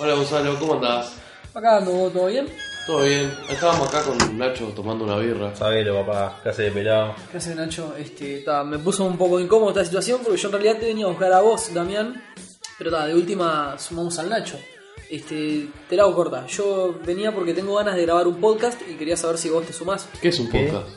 Hola Gonzalo, ¿cómo andás? Acá ando, ¿todo bien? ¿Todo bien? Estábamos acá con Nacho tomando una birra. Sabelo, papá, casi de pelado. ¿Qué haces, Nacho? Este, ta, me puso un poco incómodo esta situación porque yo en realidad te venía a buscar a vos, Damián. Pero ta, de última sumamos al Nacho. Este, te la hago corta. Yo venía porque tengo ganas de grabar un podcast y quería saber si vos te sumás. ¿Qué es un ¿Qué? podcast?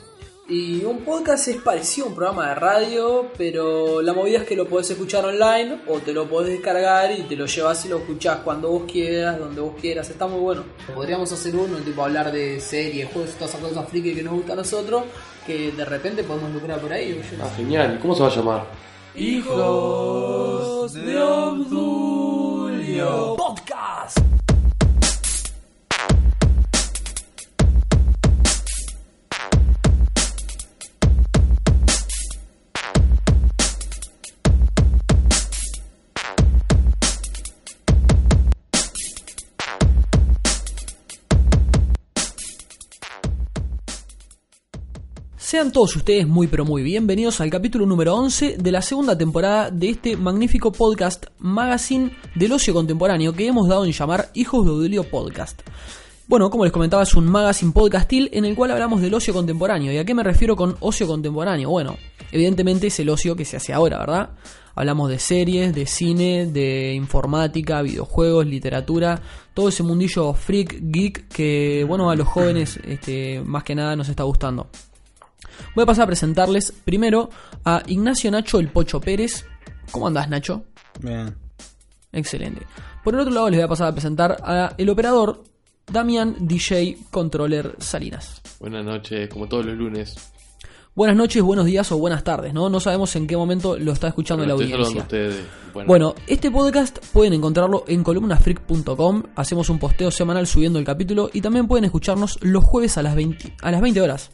Y un podcast es parecido a un programa de radio, pero la movida es que lo podés escuchar online o te lo podés descargar y te lo llevas y lo escuchás cuando vos quieras, donde vos quieras. Está muy bueno. Podríamos hacer uno, tipo hablar de series, juegos, todas esas cosas friki que nos gustan a nosotros, que de repente podemos lucrar por ahí. yo no Ah, sé. genial. ¿Y ¿Cómo se va a llamar? Hijos de Obdulio Podcast. Sean todos ustedes muy pero muy bienvenidos al capítulo número 11 de la segunda temporada de este magnífico podcast magazine del ocio contemporáneo que hemos dado en llamar Hijos de Odilio Podcast. Bueno, como les comentaba, es un magazine podcastil en el cual hablamos del ocio contemporáneo. ¿Y a qué me refiero con ocio contemporáneo? Bueno, evidentemente es el ocio que se hace ahora, ¿verdad? Hablamos de series, de cine, de informática, videojuegos, literatura, todo ese mundillo freak, geek que, bueno, a los jóvenes este, más que nada nos está gustando. Voy a pasar a presentarles primero a Ignacio Nacho El Pocho Pérez. ¿Cómo andás, Nacho? Bien. Excelente. Por el otro lado les voy a pasar a presentar a el operador Damián DJ Controller Salinas. Buenas noches, como todos los lunes. Buenas noches, buenos días o buenas tardes, ¿no? No sabemos en qué momento lo está escuchando Pero la audiencia. Bueno, Bueno, este podcast pueden encontrarlo en columnafreak.com. Hacemos un posteo semanal subiendo el capítulo y también pueden escucharnos los jueves a las 20, a las 20 horas.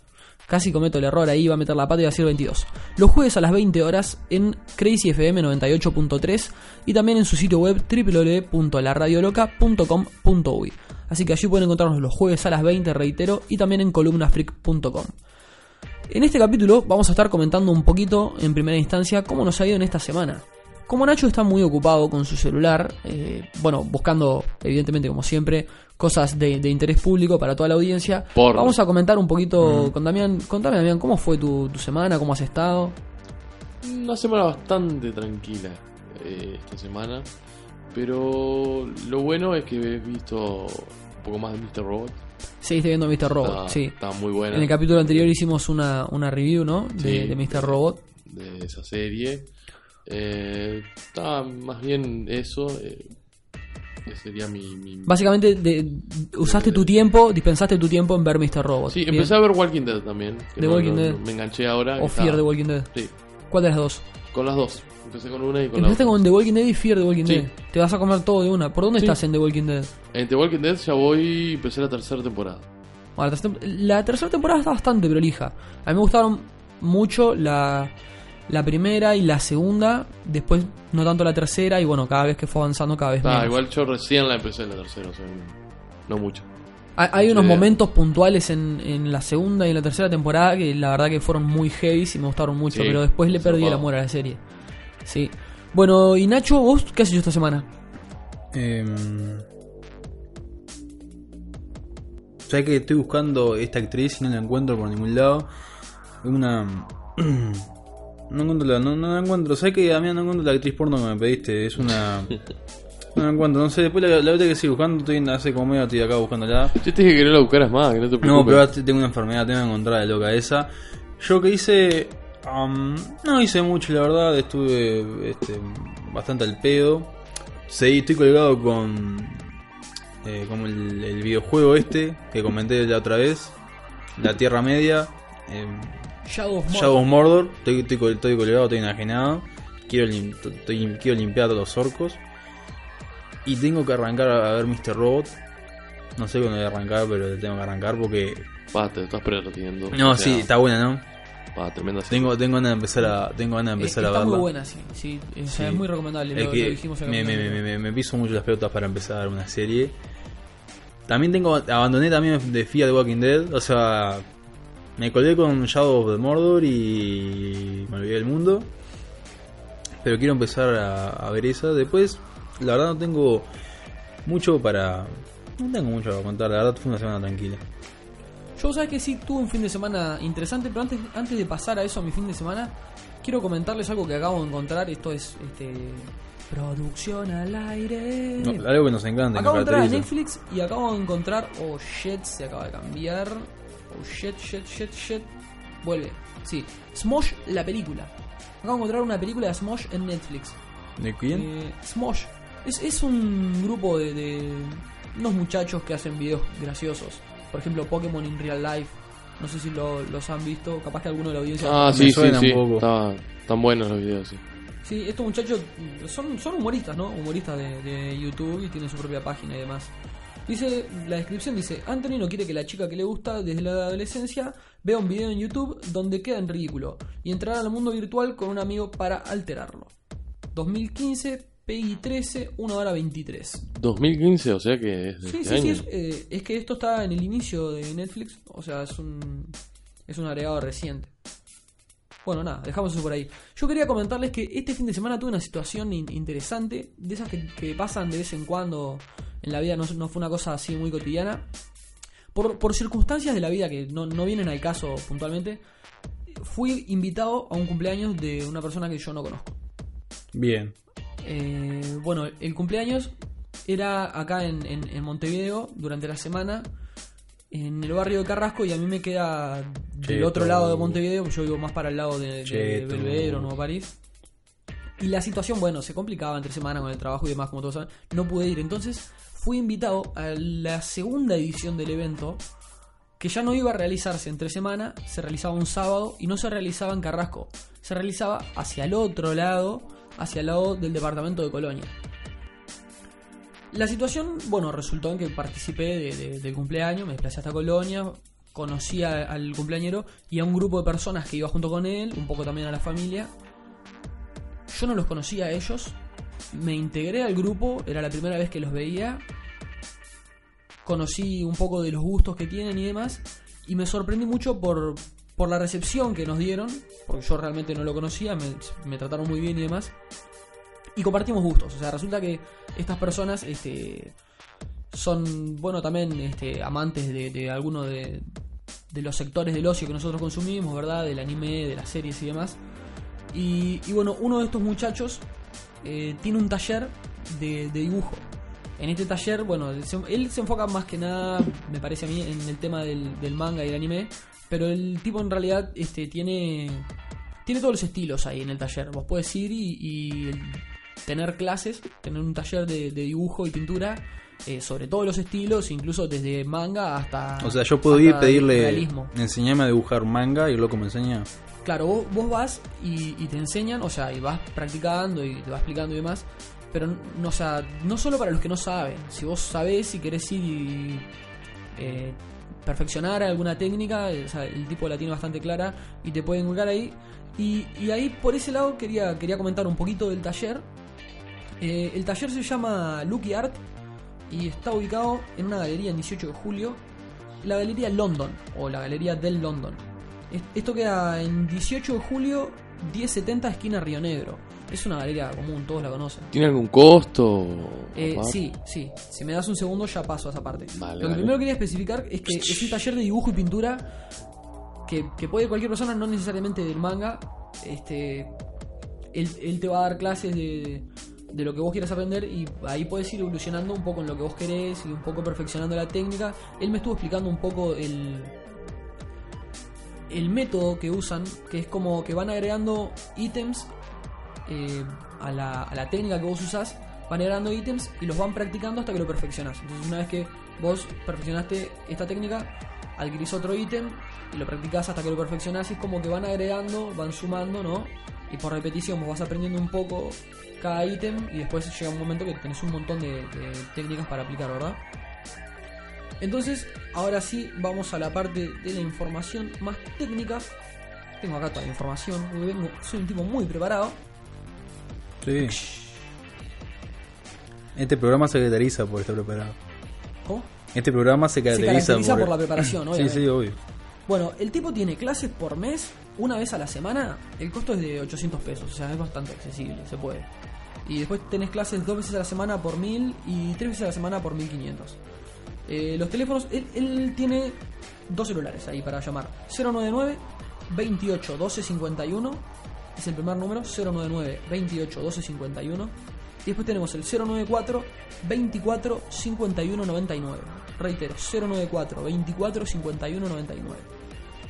Casi cometo el error ahí, iba a meter la pata y iba a decir 22. Los jueves a las 20 horas en Crazy FM 98.3 y también en su sitio web www.laradioloca.com.uy. Así que allí pueden encontrarnos los jueves a las 20, reitero, y también en columnafreak.com. En este capítulo vamos a estar comentando un poquito, en primera instancia, cómo nos ha ido en esta semana. Como Nacho está muy ocupado con su celular, eh, bueno, buscando, evidentemente, como siempre, cosas de, de interés público para toda la audiencia, vamos a comentar un poquito con Damián. Contame, Damián, ¿cómo fue tu, tu semana? ¿Cómo has estado? una semana bastante tranquila eh, esta semana. Pero lo bueno es que he visto un poco más de Mr. Robot. Seguiste viendo Mr. Robot, Está, sí. está muy buena. En el capítulo anterior hicimos una, una review, ¿no? De, Sí. de Mr. Robot. de esa serie. Eh, está más bien eso. eh, sería mi. mi- Básicamente, de- usaste tu tiempo, dispensaste tu tiempo en ver Mr. Robot. Sí, Bien. empecé a ver Walking Dead también. que The no- Walking no- Dead. me enganché ahora. O Fear the Walking Dead. Sí, ¿Cuál de las dos? con las dos. Empecé con una y con Empezaste la otra. con The Walking Dead y Fear the Walking Sí. Dead. Te vas a comer todo de una. ¿Por dónde Sí. estás en The Walking Dead? En The Walking Dead ya voy. Empecé la tercera temporada. Bueno, la, tercera, la tercera temporada está bastante prolija. A mí me gustaron mucho la, la primera y la segunda. Después, no tanto la tercera. Y bueno, cada vez que fue avanzando, cada vez Ah, menos. igual yo recién la empecé en la tercera, o sea, no mucho. Hay, hay unos momentos puntuales en, en la segunda y en la tercera temporada que la verdad que fueron muy heavy y me gustaron mucho. Sí, pero después le perdí el amor a la serie. Sí. Bueno, y Nacho, ¿vos qué has hecho esta semana? Em, ¿Sabes que estoy buscando esta actriz y no la encuentro por ningún lado? Una. No encuentro la, no, no la encuentro. ¿Sabes que a mí no encuentro la actriz porno que me pediste? Es una. No la encuentro, no sé, después la, tener que seguir buscando. Estoy hace como medio estoy acá buscándola. Yo te dije que no la buscaras más, que no te No, preocupes. pero ahora tengo una enfermedad, tengo que encontrar la loca esa. Yo que hice. am, no hice mucho, la verdad, estuve este, bastante al pedo. Seguí, estoy colgado con. eh, como el, el videojuego este que comenté la otra vez: La Tierra Media. em, Shadow of Mordor. Shadow of Mordor. Estoy, estoy, col- estoy colgado, estoy enajenado. Quiero, lim- estoy- quiero limpiar a todos los orcos. Y tengo que arrancar a ver Mr. Robot. No sé cuándo voy a arrancar, pero tengo que arrancar porque Pa, te estás perdiendo. no, O sea, sí, está buena, ¿no? Pa, tremenda serie. Tengo, tengo ganas de empezar a, tengo ganas de empezar a está verla. muy buena, sí. sí, o sea, Sí. Es muy recomendable. Es Lo, que lo dijimos me, me, me, me, me piso mucho las pelotas para empezar una serie. También tengo, abandoné también de Fear the Walking Dead, o sea, me colgué con Shadow of the Mordor y me olvidé del mundo. Pero quiero empezar a, a ver esa. Después, la verdad no tengo mucho para. No tengo mucho para contar, la verdad fue una semana tranquila. Yo sabes que sí tuve un fin de semana interesante, pero antes, antes de pasar a eso, a mi fin de semana, quiero comentarles algo que acabo de encontrar. Esto es este producción al aire. No, algo que nos encanta. acabo de entrar a. Netflix y acabo de encontrar. Oh shit, se acaba de cambiar. Oh shit, shit, shit, shit. Vuelve. Sí. Smosh, la película. Acabo de encontrar una película de Smosh en Netflix. ¿De quién? Eh, Smosh. Es, es un grupo de, de unos muchachos que hacen videos graciosos. Por ejemplo, Pokémon in Real Life. No sé si lo- los han visto. Capaz que alguno de la audiencia. Ah, sí, sí, suena un sí. poco. Está- Están buenos los videos, sí. Sí, estos muchachos son, son humoristas, ¿no? Humoristas de, de YouTube y tienen su propia página y demás. Dice, la descripción dice, Anthony no quiere que la chica que le gusta desde la adolescencia vea un video en YouTube donde queda en ridículo y entrará al mundo virtual con un amigo para alterarlo. 2015, PI 13, 1 hora 23. 2015, o sea que es de Sí, este sí, sí, es, eh, es que esto está en el inicio de Netflix, o sea, es un, es un agregado reciente. Bueno, nada, dejamos eso por ahí. Yo quería comentarles que este fin de semana tuve una situación in- interesante, de esas que, que pasan de vez en cuando en la vida, no, no fue una cosa así muy cotidiana. Por, por circunstancias de la vida que no, no vienen al caso puntualmente, fui invitado a un cumpleaños de una persona que yo no conozco. Bien. Eh, bueno, el cumpleaños era acá en, en- en Montevideo durante la semana, en el barrio de Carrasco, y a mí me queda del Cheto. otro lado de Montevideo, yo vivo más para el lado de, de Cheto. Belvedere o Nuevo París. Y la situación, bueno, se complicaba entre semana con el trabajo y demás, como todos saben. No pude ir, entonces fui invitado a la segunda edición del evento, que ya no iba a realizarse entre semana, se realizaba un sábado y no se realizaba en Carrasco, se realizaba hacia el otro lado, hacia el lado del departamento de Colonia. La situación, bueno, resultó en que participé de- de- del cumpleaños, me desplacé hasta Colonia, conocí al cumpleañero y a un grupo de personas que iba junto con él, un poco también a la familia. Yo no los conocía a ellos, me integré al grupo, era la primera vez que los veía, conocí un poco de los gustos que tienen y demás, y me sorprendí mucho por, por la recepción que nos dieron, porque yo realmente no lo conocía, me, me trataron muy bien y demás, y compartimos gustos, o sea, resulta que estas personas este, son, bueno, también este, amantes de, de alguno de, de los sectores del ocio que nosotros consumimos, ¿verdad? Del anime, de las series y demás. Y, y bueno, uno de estos muchachos eh, tiene un taller de, de dibujo. En este taller, bueno, se- él se enfoca más que nada, me parece a mí, en el tema del, del manga y el anime. Pero el tipo en realidad este, tiene, tiene todos los estilos ahí en el taller. Vos puedes ir y, y tener clases, tener un taller de, de dibujo y pintura eh, sobre todos los estilos, incluso desde manga hasta. O sea, yo puedo ir y pedirle. Enseñame a dibujar manga y el loco me enseña. Claro, vos, vos vas y, te enseñan, o sea, y vas practicando y te va explicando y demás. Pero, no, o sea, no solo para los que no saben. Si vos sabés y querés ir y eh, perfeccionar alguna técnica, el tipo la tiene bastante clara y te pueden colgar ahí. Y, y ahí, por ese lado, quería, quería comentar un poquito del taller. Eh, el taller se llama Lucky Art y está ubicado en una galería en 18 de julio. La galería London o la galería del London. Es- Esto queda en 18 de julio, 1070 esquina Río Negro. Es una galería común, todos la conocen. ¿Tiene algún costo? Eh, sí, sí. Si me das un segundo ya paso a esa parte. Vale, Lo que vale. primero quería especificar es que es un taller de dibujo y pintura que, que puede cualquier persona, no necesariamente del manga. Este, él, él te va a dar clases de, de lo que vos quieras aprender y ahí puedes ir evolucionando un poco en lo que vos querés y un poco perfeccionando la técnica. Él me estuvo explicando un poco el, el método que usan, que es como que van agregando ítems eh, a, la, a la técnica que vos usás, van agregando ítems y los van practicando hasta que lo perfeccionás. Entonces, una vez que vos perfeccionaste esta técnica, adquirís otro ítem y lo practicás hasta que lo perfeccionás y es como que van agregando, van sumando, ¿no? Y por repetición vos vas aprendiendo un poco cada ítem y después llega un momento que tenés un montón de, de técnicas para aplicar, ¿verdad? Entonces, ahora sí, vamos a la parte de la información más técnica. Tengo acá toda la información, porque vengo, soy un tipo muy preparado. Sí. Este programa se caracteriza por estar preparado. ¿Cómo? Este programa se Se caracteriza, caracteriza por la preparación, Sí, obviamente. sí, obvio. Bueno, el tipo tiene clases por mes, una vez a la semana. El costo es de 800 pesos, o sea, es bastante accesible, se puede. Y después tenés clases dos veces a la semana por 1000 y tres veces a la semana por 1500. Eh, los teléfonos, él, él tiene dos celulares ahí para llamar. 099 28 12 51 es el primer número, 099 28 12 51. Y después tenemos el 094 24 51 99. Reitero, 094 24 51 99.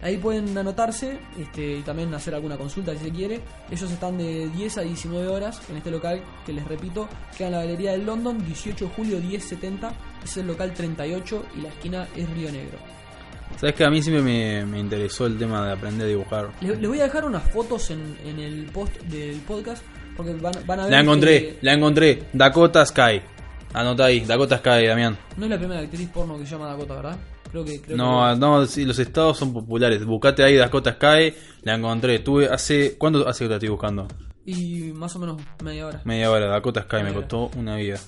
Ahí pueden anotarse este, y también hacer alguna consulta si se quiere. Ellos están de 10 a 19 horas en este local que les repito, queda en la Galería del London, 18 de julio 1070. Es el local 38 y la esquina es Río Negro. Sabes que a mí siempre me, me interesó el tema de aprender a dibujar. Les, les voy a dejar unas fotos en, en el post del podcast porque van, van a ver. La encontré, que la encontré. Dakota Sky. Anota ahí, Dakota Sky, Damián. No es la primera actriz porno que se llama Dakota, ¿verdad? Creo que. Creo No, que- no, sí, los estados son populares. Buscate ahí Dakota Sky, la encontré. Tuve hace. ¿Cuánto hace que la estoy buscando? Y más o menos media hora. Media hora, Dakota Sky, me hora. costó una vida.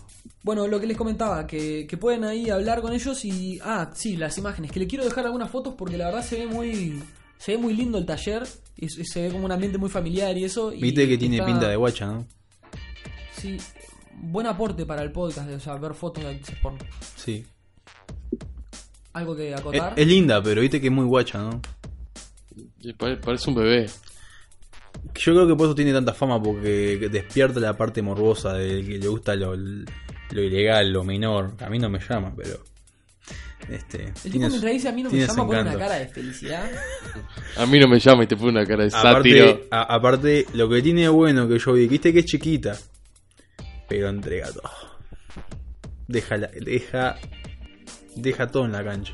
Bueno, lo que les comentaba, que, que pueden ahí hablar con ellos y... Ah, sí, las imágenes, que le quiero dejar algunas fotos porque la verdad se ve muy... Se ve muy lindo el taller y se se ve como un ambiente muy familiar y eso. y Viste que tiene está- pinta de guacha, ¿no? Sí, buen aporte para el podcast, de, o sea, ver fotos de actrices porno. Sí. Algo que Es, acotar. es linda, pero viste que es muy guacha, ¿no? Parece un bebé. Yo creo que por eso tiene tanta fama, porque despierta la parte morbosa de que le gusta lo, lo ilegal, lo menor. A mí no me llama, pero. Este, el tipo mientras dice a mí no me llama pone una cara de felicidad. A mí no me llama y te pone una cara de sátiro. Aparte, a- aparte, lo que tiene de bueno que yo vi, que viste que es chiquita, pero entrega todo. Deja, la- deja, deja todo en la cancha.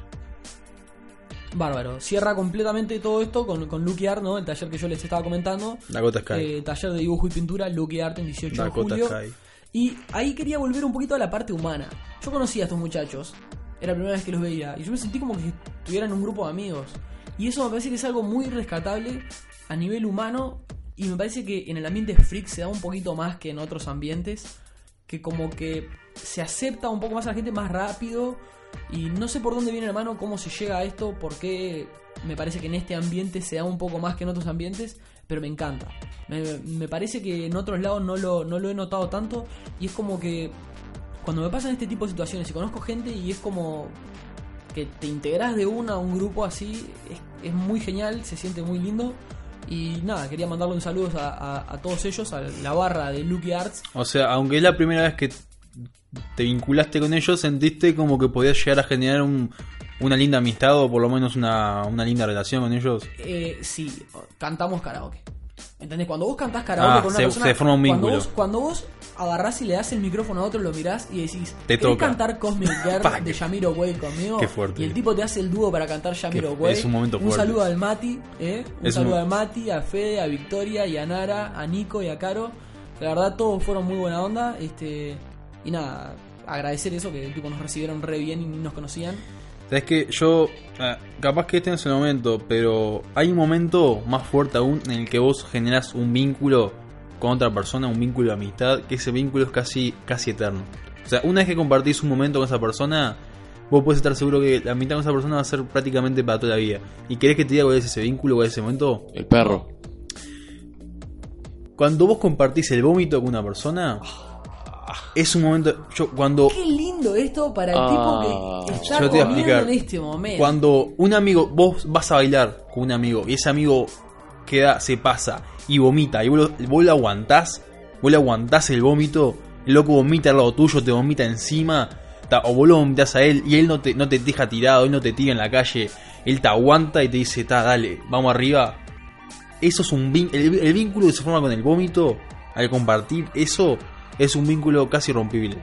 Bárbaro. Cierra completamente todo esto con, con Lucky Art, ¿no? El taller que yo les estaba comentando. Dakota Sky. Eh, taller de dibujo y pintura, Lucky Art en 18 Dakota de julio. Sky. Y ahí quería volver un poquito a la parte humana. Yo conocía a estos muchachos, era la primera vez que los veía, y yo me sentí como que estuvieran un grupo de amigos. Y eso me parece que es algo muy rescatable a nivel humano, y me parece que en el ambiente freak se da un poquito más que en otros ambientes, que como que se acepta un poco más a la gente más rápido, y no sé por dónde viene hermano, cómo se llega a esto, porque me parece que en este ambiente se da un poco más que en otros ambientes, pero me encanta. Me, parece que en otros lados no lo, no lo he notado tanto y es como que cuando me pasan este tipo de situaciones y conozco gente y es como que te integras de una a un grupo así, es, muy genial, se siente muy lindo. Y nada, quería mandarle un saludo a todos ellos, a la barra de Lucky Arts. O sea, aunque es la primera vez que te vinculaste con ellos, sentiste como que podías llegar a generar un- una linda amistad o por lo menos una, una linda relación con ellos. Eh, sí, cantamos karaoke. ¿Entendés? Cuando vos cantás karaoke Ah, con una se- persona. se forma un Cuando vínculo. vos, cuando vos agarrás y le das el micrófono a otro, lo mirás y decís: Te ¿Querés toca. cantar Cosmic Girl de Yamiro Way conmigo? Qué fuerte. Y el tipo te hace el dúo para cantar Yamiro Way. es un momento fuerte. saludo al Mati, ¿eh? Un Es saludo un- al Mati, a Fede, a Victoria y a Nara, a Nico y a Caro. La verdad, todos fueron muy buena onda. Este, y nada, agradecer eso, que tipo nos recibieron re bien y nos conocían. Es que yo, capaz que este no es el momento, pero hay un momento más fuerte aún en el que vos generás un vínculo con otra persona, un vínculo de amistad, que ese vínculo es casi, casi eterno. O sea, una vez que compartís un momento con esa persona, vos puedes estar seguro que la amistad con esa persona va a ser prácticamente para toda la vida. ¿Y querés que te diga cuál es ese vínculo, cuál es ese momento? El perro. Cuando vos compartís el vómito con una persona, es un momento... Yo, cuando Qué lindo esto para el Ah, tipo que está yo te voy a explicar. en este momento. Cuando un amigo, vos vas a bailar con un amigo y ese amigo queda, se pasa y vomita y vos lo, vos lo aguantás, vos le aguantás el vómito, el loco vomita al lado tuyo, te vomita encima, ta- o vos lo vomitas a él y él no te, no te deja tirado, él no te tira en la calle, él te aguanta y te dice, ta, dale, vamos arriba. Eso es un el, el vínculo que se forma con el vómito, al compartir eso, es un vínculo casi rompible.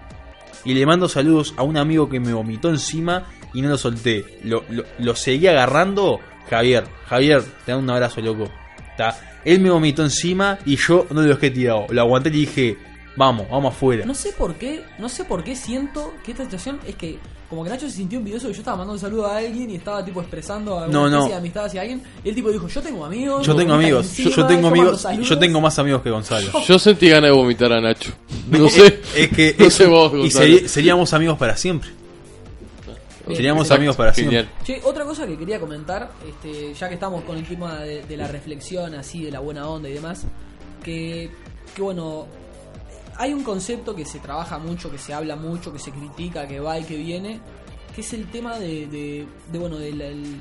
Y le mando saludos a un amigo que me vomitó encima y no lo solté. Lo, lo, lo seguí agarrando. Javier, Javier, te da un abrazo, loco. Ta, Él me vomitó encima y yo no lo dejé tirado. Lo aguanté y dije, vamos, vamos afuera. No sé por qué, no sé por qué siento que esta situación es que como que Nacho se sintió envidioso que yo estaba mandando un saludo a alguien y estaba tipo expresando alguna No, no. de amistad hacia alguien. Y el tipo dijo, yo tengo amigos. yo tengo amigos, encima, yo, yo tengo amigos, saludos". yo tengo más amigos que Gonzalo. Yo sentí ganas de vomitar a Nacho. No sé. Es que No es- sé vos, y Gonzalo. seri- seríamos amigos para siempre. Bien, Seríamos Exacto, amigos para genial. siempre. Che, otra cosa que quería comentar, este, ya que estamos con el tema de, de la reflexión, así, de la buena onda y demás, que, que bueno, hay un concepto que se trabaja mucho, que se habla mucho, que se critica, que va y que viene, que es el tema de, de, de, bueno, de la, el-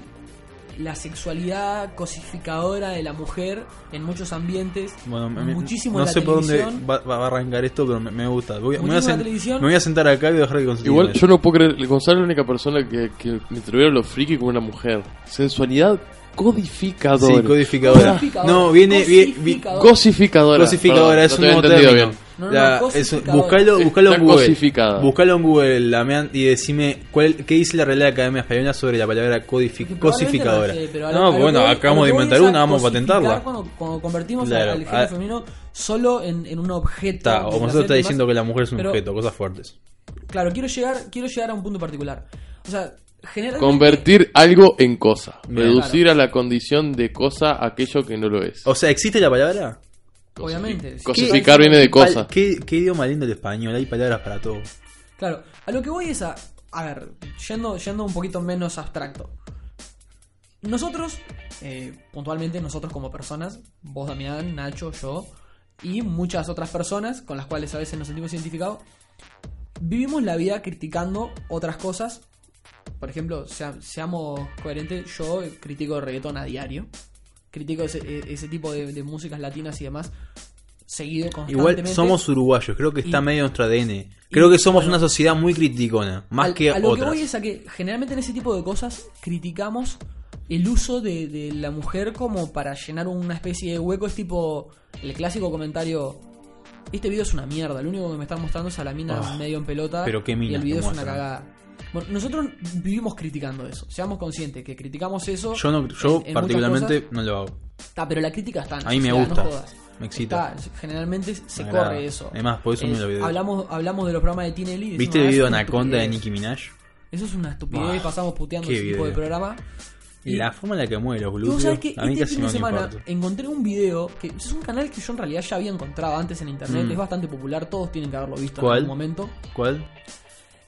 la sexualidad cosificadora de la mujer en muchos ambientes, Bueno, me- muchísimo no en la sé por dónde va, va a arrancar esto, pero me, me gusta. Voy, me, voy sen- televisión. me voy a sentar acá y voy a dejar de conseguir. Igual yo no puedo creer, Gonzalo es la única persona que, que me atreviera a lo friki como una mujer. Sensualidad codificadora. Sí, codificadora. Codificadora. No, viene. vi- vi- Cosificadora. Cosificadora. Es no un nuevo término. No, no, La- no, es- buscalo, en Google. cosificada. Buscalo en Google Damián, y decime cuál, qué dice la Real Academia Española sobre la palabra codifi- Porque probablemente cosificadora. no sé, pero No, bueno, que acabamos de inventar una, vamos a patentarla. Cuando, cuando convertimos Claro, al género a- femenino solo en, en un objeto. Está, o nosotros está diciendo que la mujer es un pero- objeto, cosas fuertes. Claro, quiero llegar, quiero llegar a un punto particular. O sea, generalmente. Convertir algo en cosa. Reducir a la condición de cosa aquello que no lo es. O sea, ¿existe la palabra? Obviamente. sí. Cosificar viene de cosa. ¿Qué, qué idioma lindo el español, hay palabras para todo. Claro, a lo que voy es a. A ver, yendo, yendo un poquito menos abstracto. Nosotros, eh, puntualmente nosotros como personas, vos Damián, Nacho, yo, y muchas otras personas con las cuales a veces nos sentimos identificados, vivimos la vida criticando otras cosas. Por ejemplo, sea- seamos coherentes, yo critico reggaetón a diario. Critico ese, e- ese tipo de, de músicas latinas y demás. Seguido constantemente. Igual somos uruguayos, creo que está Y- medio en nuestro ADN. Creo que somos bueno. una sociedad muy criticona, más Al- que a lo otras. que voy es a que generalmente en ese tipo de cosas criticamos el uso de, de la mujer como para llenar una especie de hueco. Es tipo el clásico comentario. Este video es una mierda, lo único que me están mostrando es a la mina Ah, medio en pelota pero qué y minas el video es una cagada. Bueno, nosotros vivimos criticando eso, seamos conscientes que criticamos eso. Yo, no, yo en- en particularmente no lo hago. Está, pero la crítica está en A mí me no gusta, jodas. me excita. Está, generalmente se Me corre agrada. eso. Además, por eso Es- miro los videos. hablamos, hablamos de los programas de y decimos, ¿Viste "Ah, el video Anaconda de estupidez". Nicki Minaj? Eso es una estupidez. Pasamos puteando ese tipo de video. programa. Y, La forma en la que mueve los glúteos, a mí este fin no de me semana encontré un video que es un canal que yo en realidad ya había encontrado antes en internet. Mm. Es bastante popular, todos tienen que haberlo visto ¿Cuál? en algún momento. ¿Cuál?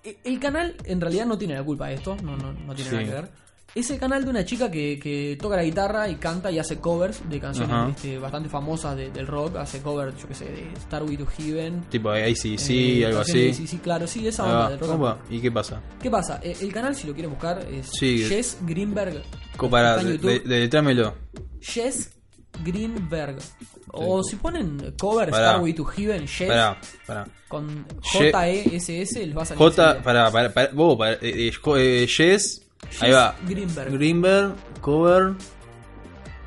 E- El canal en realidad no tiene la culpa de esto, no, no, no tiene Sí. nada que ver. Es el canal de una chica que, que toca la guitarra y canta y hace covers de canciones este, bastante famosas de- del rock. Hace covers, yo que sé, de Star With to Heaven. Tipo ACDC, eh, algo así. Sí, claro, sí, esa Ahí onda del rock. Opa. ¿Y qué pasa? ¿Qué pasa? Eh, El canal, si lo quieren buscar, es Sí. Jess Greenberg. Para, en de, de, deletrámelo. Jess Greenberg. O si ponen cover Pará. Star With to Heaven, Jess Pará, pará. con J-E-S-S, les va a salir. J, para, para, para, vos, para, eh, eh, eh, Jess, ahí va. Greenberg. Greenberg, cover.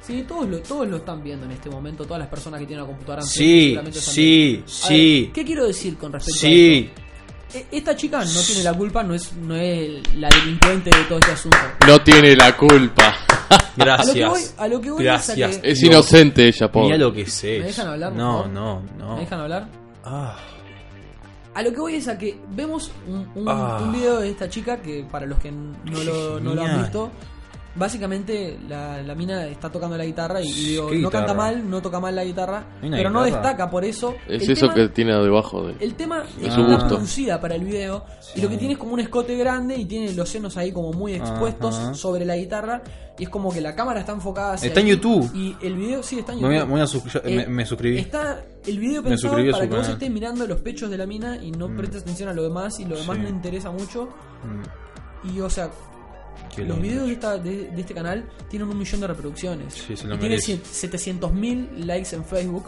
Sí, todos lo, todos lo están viendo en este momento, todas las personas que tienen una computadora Sí, sí, sí. ver, ¿Qué quiero decir con respecto a esto? E- Esta chica no tiene la culpa, no es, no es la delincuente de todo este asunto. No tiene la culpa. A lo que voy, gracias. a lo que voy Gracias. es a que... Es inocente ella, pobre. Mira lo que sé. ¿Me dejan hablar, por No, favor? no, no. ¿Me dejan hablar? Ah, A lo que voy es a que vemos un, un, Ah. un video de esta chica que para los que no lo, no lo han visto, básicamente la, la mina está tocando la guitarra y, y digo, ¿Qué no canta mal, no toca mal la guitarra, una pero no destaca por eso. Es El eso tema- que tiene debajo de. El tema es su gusto. producida para el video y lo que tiene es como un escote grande y tiene los senos ahí como muy expuestos Ajá. sobre la guitarra y es como que la cámara está enfocada hacia Está en YouTube. y el video sí está en me, voy a, YouTube. me voy a sus- ya- Eh, me, me suscribí. Está el video pensado para que vos estés mirando los pechos de la mina y no prestes atención a lo demás y lo demás Sí. no interesa mucho. Mm, Y o sea, qué los lindo. videos de, esta- de, de este canal tienen un millón de reproducciones. Sí, se lo y tiene merece. 700.000 likes en Facebook.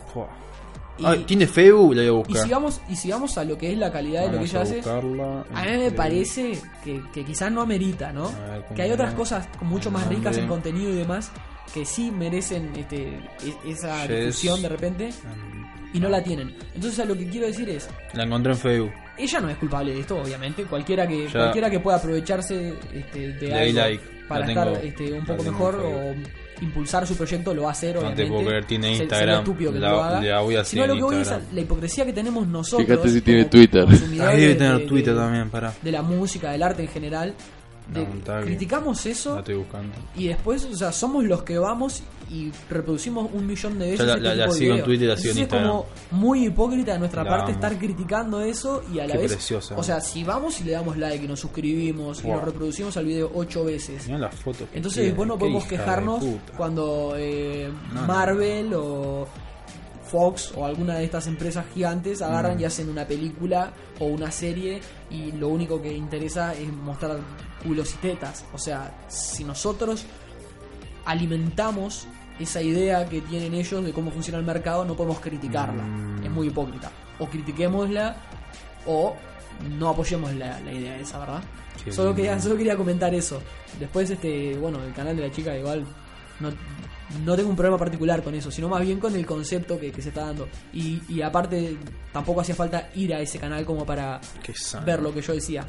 Y, ¿Tiene Facebook? La voy a y buscar. sigamos, y sigamos a lo que es la calidad de lo que ella hace. A mí me parece que, que quizás no amerita, ¿no? A ver, ¿cómo Que hay otras cosas mucho más ricas en contenido y demás que sí merecen este, e- esa difusión de repente Mm, y no la tienen. Entonces a lo que quiero decir es, La encontré en Facebook. Ella no es culpable de esto, obviamente. Cualquiera que Ya. cualquiera que pueda aprovecharse este, de algo like. para La estar tengo- este, un poco tengo mejor o impulsar su proyecto lo va a hacer, No te obviamente. puedo creer, tiene Instagram. estúpido que La- no lo haga. la voy a Sino seguir lo en que voy es la hipocresía que tenemos nosotros. Fíjate si tiene Twitter. Ahí debe tener de- Twitter de- también, pará. de la música, del arte en general. De- criticamos eso y después, o sea, somos los que vamos y reproducimos un millón de veces este la- la sigo en. Twitter la sigo en es como muy hipócrita de nuestra La parte amo. estar criticando eso y a la Qué vez, preciosa. o sea, si vamos y le damos like y nos suscribimos y nos reproducimos al video ocho veces, Mirá las fotos. entonces después no podemos quejarnos cuando eh, No, no. Marvel o Fox o alguna de estas empresas gigantes agarran Mm. y hacen una película o una serie y lo único que interesa es mostrar culos y tetas. O sea, si nosotros alimentamos esa idea que tienen ellos de cómo funciona el mercado, no podemos criticarla. Mm. Es muy hipócrita. O critiquémosla o no apoyemos la, la idea esa, ¿verdad? Sí, solo, quería, solo quería comentar eso. Después, este bueno, el canal de la chica igual no, no tengo un problema particular con eso, sino más bien con el concepto que, que se está dando. Y, y aparte, tampoco hacía falta ir a ese canal como para Qué ver lo que yo decía.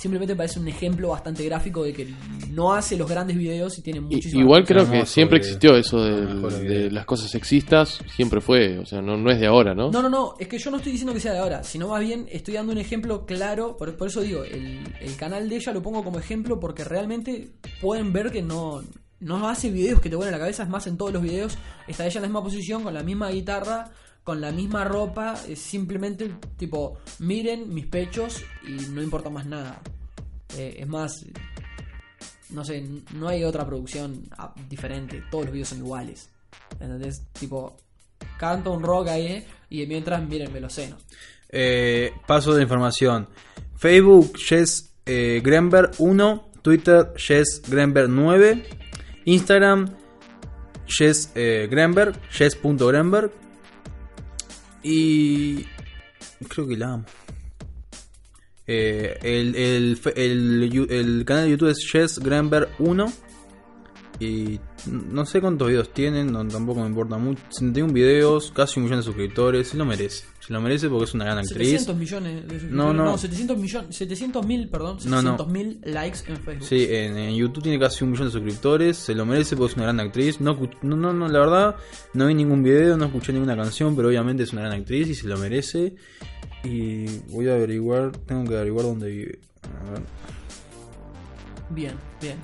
Simplemente parece un ejemplo bastante gráfico de que no hace los grandes videos y tiene muchísimo. igual creo que siempre video. existió eso de, las cosas sexistas, siempre fue, o sea, no, no es de ahora, ¿no? No, no, no, es que yo no estoy diciendo que sea de ahora, sino más bien estoy dando un ejemplo claro, por, por eso digo, el, el canal de ella lo pongo como ejemplo porque realmente pueden ver que no, no hace videos que te vuelen la cabeza, es más, en todos los videos está ella en la misma posición, con la misma guitarra, con la misma ropa, es simplemente tipo, miren mis pechos y no importa más nada. Eh, es más, no sé, no hay otra producción ah, diferente, todos los videos son iguales. ¿Entendés? Tipo, canto un rock ahí ¿eh? y mientras mírenme los senos. Eh, paso de información. Facebook, Jess eh, Grenberg 1. Twitter, Jess Grenberg 9. Instagram, Jess eh. Y creo que la amo. Eh, el, el, el, canal de YouTube es Jess Grenberg 1. Y no sé cuántos videos tienen, no, tampoco me importa mucho. 71 videos, casi un millón de suscriptores. Se lo merece. Se lo merece porque es una gran actriz. 700 millones de suscriptores. No, no. 700 millones, 700 mil, perdón, No, no. 700 mil likes en Facebook. Sí, en, en YouTube tiene casi un millón de suscriptores. Se lo merece porque es una gran actriz. No, no, no, no, la verdad, no vi ningún video, no escuché ninguna canción, pero obviamente es una gran actriz y se lo merece. Y voy a averiguar, tengo que averiguar dónde vive. A ver, Bien, bien.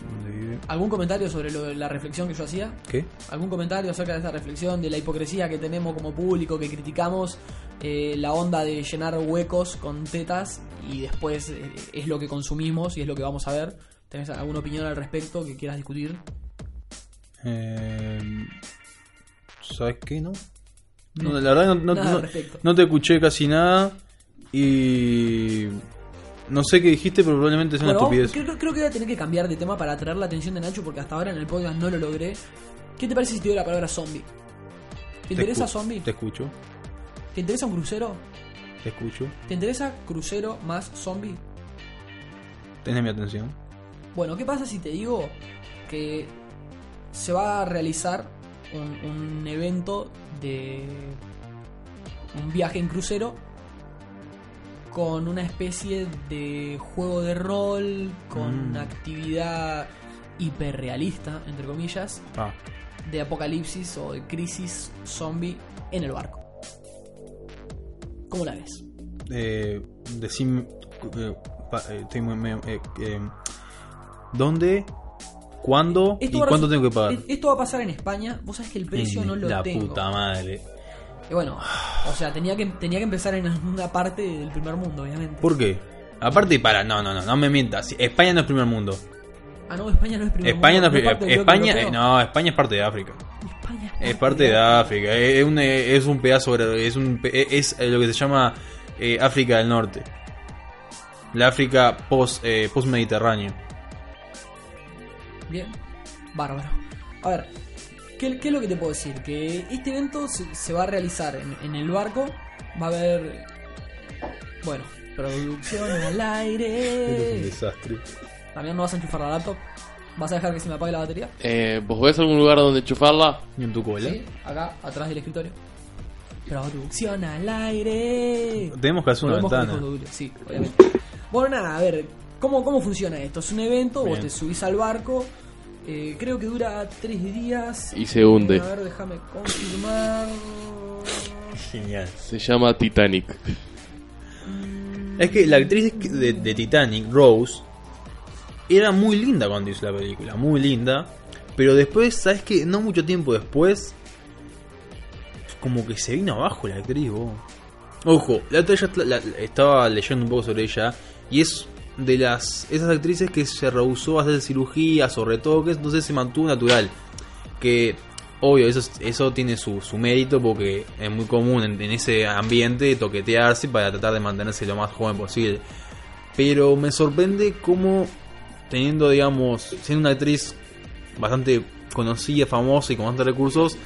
¿Algún comentario sobre lo- la reflexión que yo hacía? ¿Qué? ¿Algún comentario acerca de esa reflexión, de la hipocresía que tenemos como público, que criticamos eh, la onda de llenar huecos con tetas y después eh, es lo que consumimos y es lo que vamos a ver? ¿Tenés alguna opinión al respecto que quieras discutir? Eh, ¿Sabes qué? No. No, la verdad no, no te escuché casi nada. Y. No sé qué dijiste, pero probablemente sea una Bueno, estupidez. creo, creo que voy a tener que cambiar de tema para atraer la atención de Nacho porque hasta ahora en el podcast no lo logré. ¿Qué te parece si te doy la palabra zombie? ¿Te interesa zombie? Te escucho, ¿Te interesa un crucero? te escucho. ¿Te interesa crucero más zombie? Tenés mi atención. Bueno, ¿qué pasa si te digo que se va a realizar un, un evento de un viaje en crucero con una especie de juego de rol, con Mm. actividad hiperrealista, entre comillas, Ah, de apocalipsis o de crisis zombie en el barco. ¿Cómo la ves? eh, decime. eh, eh, estoy muy- me- eh, ¿Dónde? ¿Cuándo? ¿Y cuánto tengo que pagar? e- Esto va a pasar en España. Vos sabés que el precio no lo la tengo. puta madre. Y bueno, o sea, tenía que, tenía que empezar en una parte del primer mundo, obviamente. ¿Por qué? Aparte, para, no, no, no, no me mientas. España no es primer mundo. Ah, no, España no es primer España no mundo. es parte primer del bloque España, eh, no, España es parte de África. España Es parte de África. Es un, es un pedazo, es un, es lo que se llama eh, África del Norte. La África post, eh, post mediterráneo. Bien, bárbaro. A ver, ¿qué, qué es lo que te puedo decir? Que este evento se, se va a realizar en, en el barco. Va a haber, bueno, producción al aire. desastre. También no vas a enchufar la laptop. ¿Vas a dejar que se me apague la batería? Eh, ¿Vos ves algún lugar donde enchufarla? ¿Y en tu cola? Sí, acá, atrás del escritorio. Producción al aire. Tenemos que hacer una ventana. Sí, obviamente. Bueno, nada, a ver, ¿cómo, cómo funciona esto? Es un evento, vos te subís al barco, eh, creo que dura tres días. Y se hunde. A ver, déjame confirmar. Genial. Se llama Titanic. Es que la actriz de, de Titanic, Rose, era muy linda cuando hizo la película, muy linda. Pero después, ¿sabes qué? No mucho tiempo después, como que se vino abajo la actriz, vos. Ojo, la otra ya la- la- estaba leyendo un poco sobre ella y es de las esas actrices que se rehusó a hacer cirugías o retoques, entonces se mantuvo natural. Que obvio, eso, eso tiene su, su mérito porque es muy común en, en ese ambiente toquetearse para tratar de mantenerse lo más joven posible. Pero me sorprende cómo, teniendo, digamos, siendo una actriz bastante conocida, famosa y con bastantes recursos,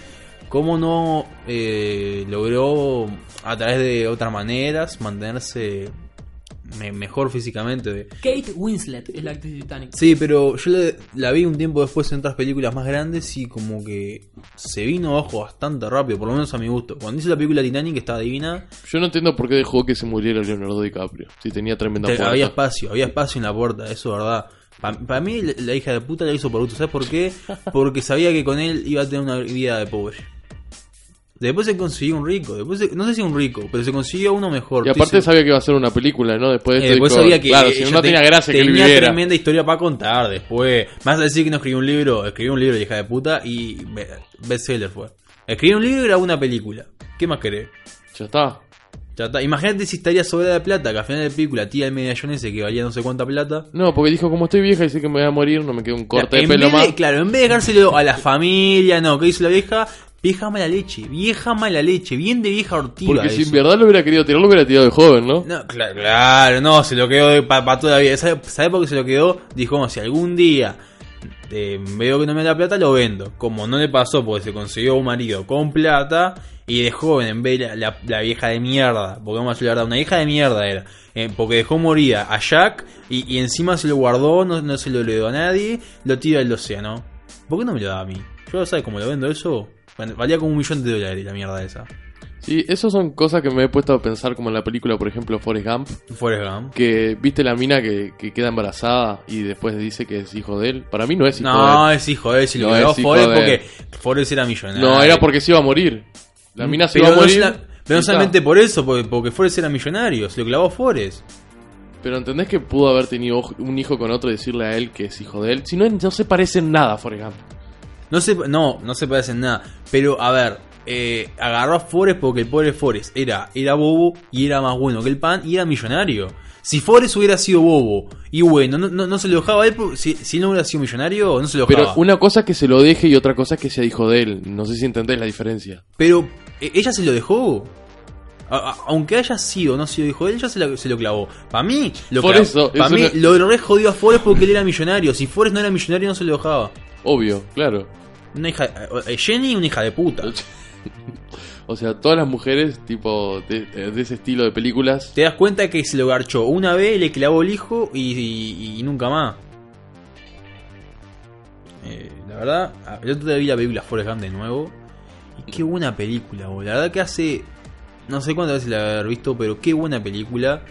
cómo no eh, logró a través de otras maneras mantenerse me- mejor físicamente. Kate Winslet es la actriz de Titanic. Sí, pero yo la, la vi un tiempo después en otras películas más grandes y como que se vino abajo bastante rápido, por lo menos a mi gusto. Cuando hice la película Titanic estaba divina, Yo no entiendo por qué dejó que se muriera Leonardo DiCaprio. Si tenía tremenda te- puerta. había espacio, había espacio en la puerta, eso es verdad. Para mí la, la hija de puta la hizo por gusto, ¿sabes por qué? Porque sabía que con él iba a tener una vida de pobre. Después se consiguió un rico, después se- no sé si un rico, pero se consiguió uno mejor. Y aparte sabía que iba a ser una película, ¿no? Después de Eh, después sabía que claro, si no, te- tenía gracia que él viviera. tremenda historia para contar después. Más a decir que no escribió un libro, escribió un libro, hija de puta, y be- bestseller fue. Escribió un libro y grabó una película. ¿Qué más querés? Ya está. Ya está. Imagínate si estaría sobrada de plata, que al final de la película tira el medallón ese que valía no sé cuánta plata. No, porque dijo, como estoy vieja y sé que me voy a morir, no me queda un corte de pelo más. de- claro, en vez de dejárselo a la familia, no, ¿qué hizo la vieja? Vieja mala leche, vieja mala leche, bien de vieja ortiva. Porque si en verdad lo hubiera querido tirar, lo hubiera tirado de joven, ¿no? No, claro, claro, no, se lo quedó para toda la vida. ¿Sabe, sabe por qué se lo quedó? Dijo, "Bueno, si algún día eh, veo que no me da plata, lo vendo. Como no le pasó porque se consiguió un marido con plata y de joven, en vez de la, la- la vieja de mierda, porque vamos a decir la verdad, una hija de mierda era. eh, porque dejó morir a Jack y, y encima se lo guardó, no, no se lo heredó a nadie, lo tira al océano. ¿Por qué no me lo da a mí? Yo, ¿sabes cómo lo vendo eso? Bueno, Valía como un millón de dólares la mierda esa. Sí, esas son cosas que me he puesto a pensar, como en la película, por ejemplo, Forrest Gump. Forrest Gump. Que viste la mina que, que queda embarazada y después dice que es hijo de él. Para mí no es hijo No, de él. es hijo de él, si lo No, quedó Forrest porque. Forrest era millonario. No, era porque se iba a morir. La mina se pero iba a no morir. sola- pero no solamente está. por eso, porque, porque Forrest era millonario, se lo clavó Forrest. Pero ¿entendés que pudo haber tenido un hijo con otro y decirle a él que es hijo de él? Si no, no se parecen nada, Forrest Gump. No se, no, no se parecen nada. Pero, a ver, eh, agarró a Forrest porque el pobre Forrest era, era bobo y era más bueno que el pan y era millonario. Si Forrest hubiera sido bobo y bueno, no, no, no se lo dejaba a él, si, si no hubiera sido millonario, no se lo dejaba. Pero una cosa es que se lo deje y otra cosa es que sea hijo de él. No sé si entendés la diferencia. Pero, ¿e- ¿ella se lo dejó? A- a- aunque haya sido o no sido hijo de él, ella se, la- se lo clavó. Para mí, lo, Por eso, pa' eso mí lo re jodió a Forrest porque él era millonario. Si Forrest no era millonario, no se lo dejaba. Obvio, claro. Una hija, eh, Jenny, una hija de puta. O sea, todas las mujeres, tipo, de, de ese estilo de películas. Te das cuenta que se lo garchó una vez, le clavó el hijo y, y- y nunca más. Eh, la verdad, yo todavía vi la película Forrest Gump de nuevo. Y qué buena película, boludo. La verdad que hace. No sé cuántas veces la haber visto, pero qué buena película.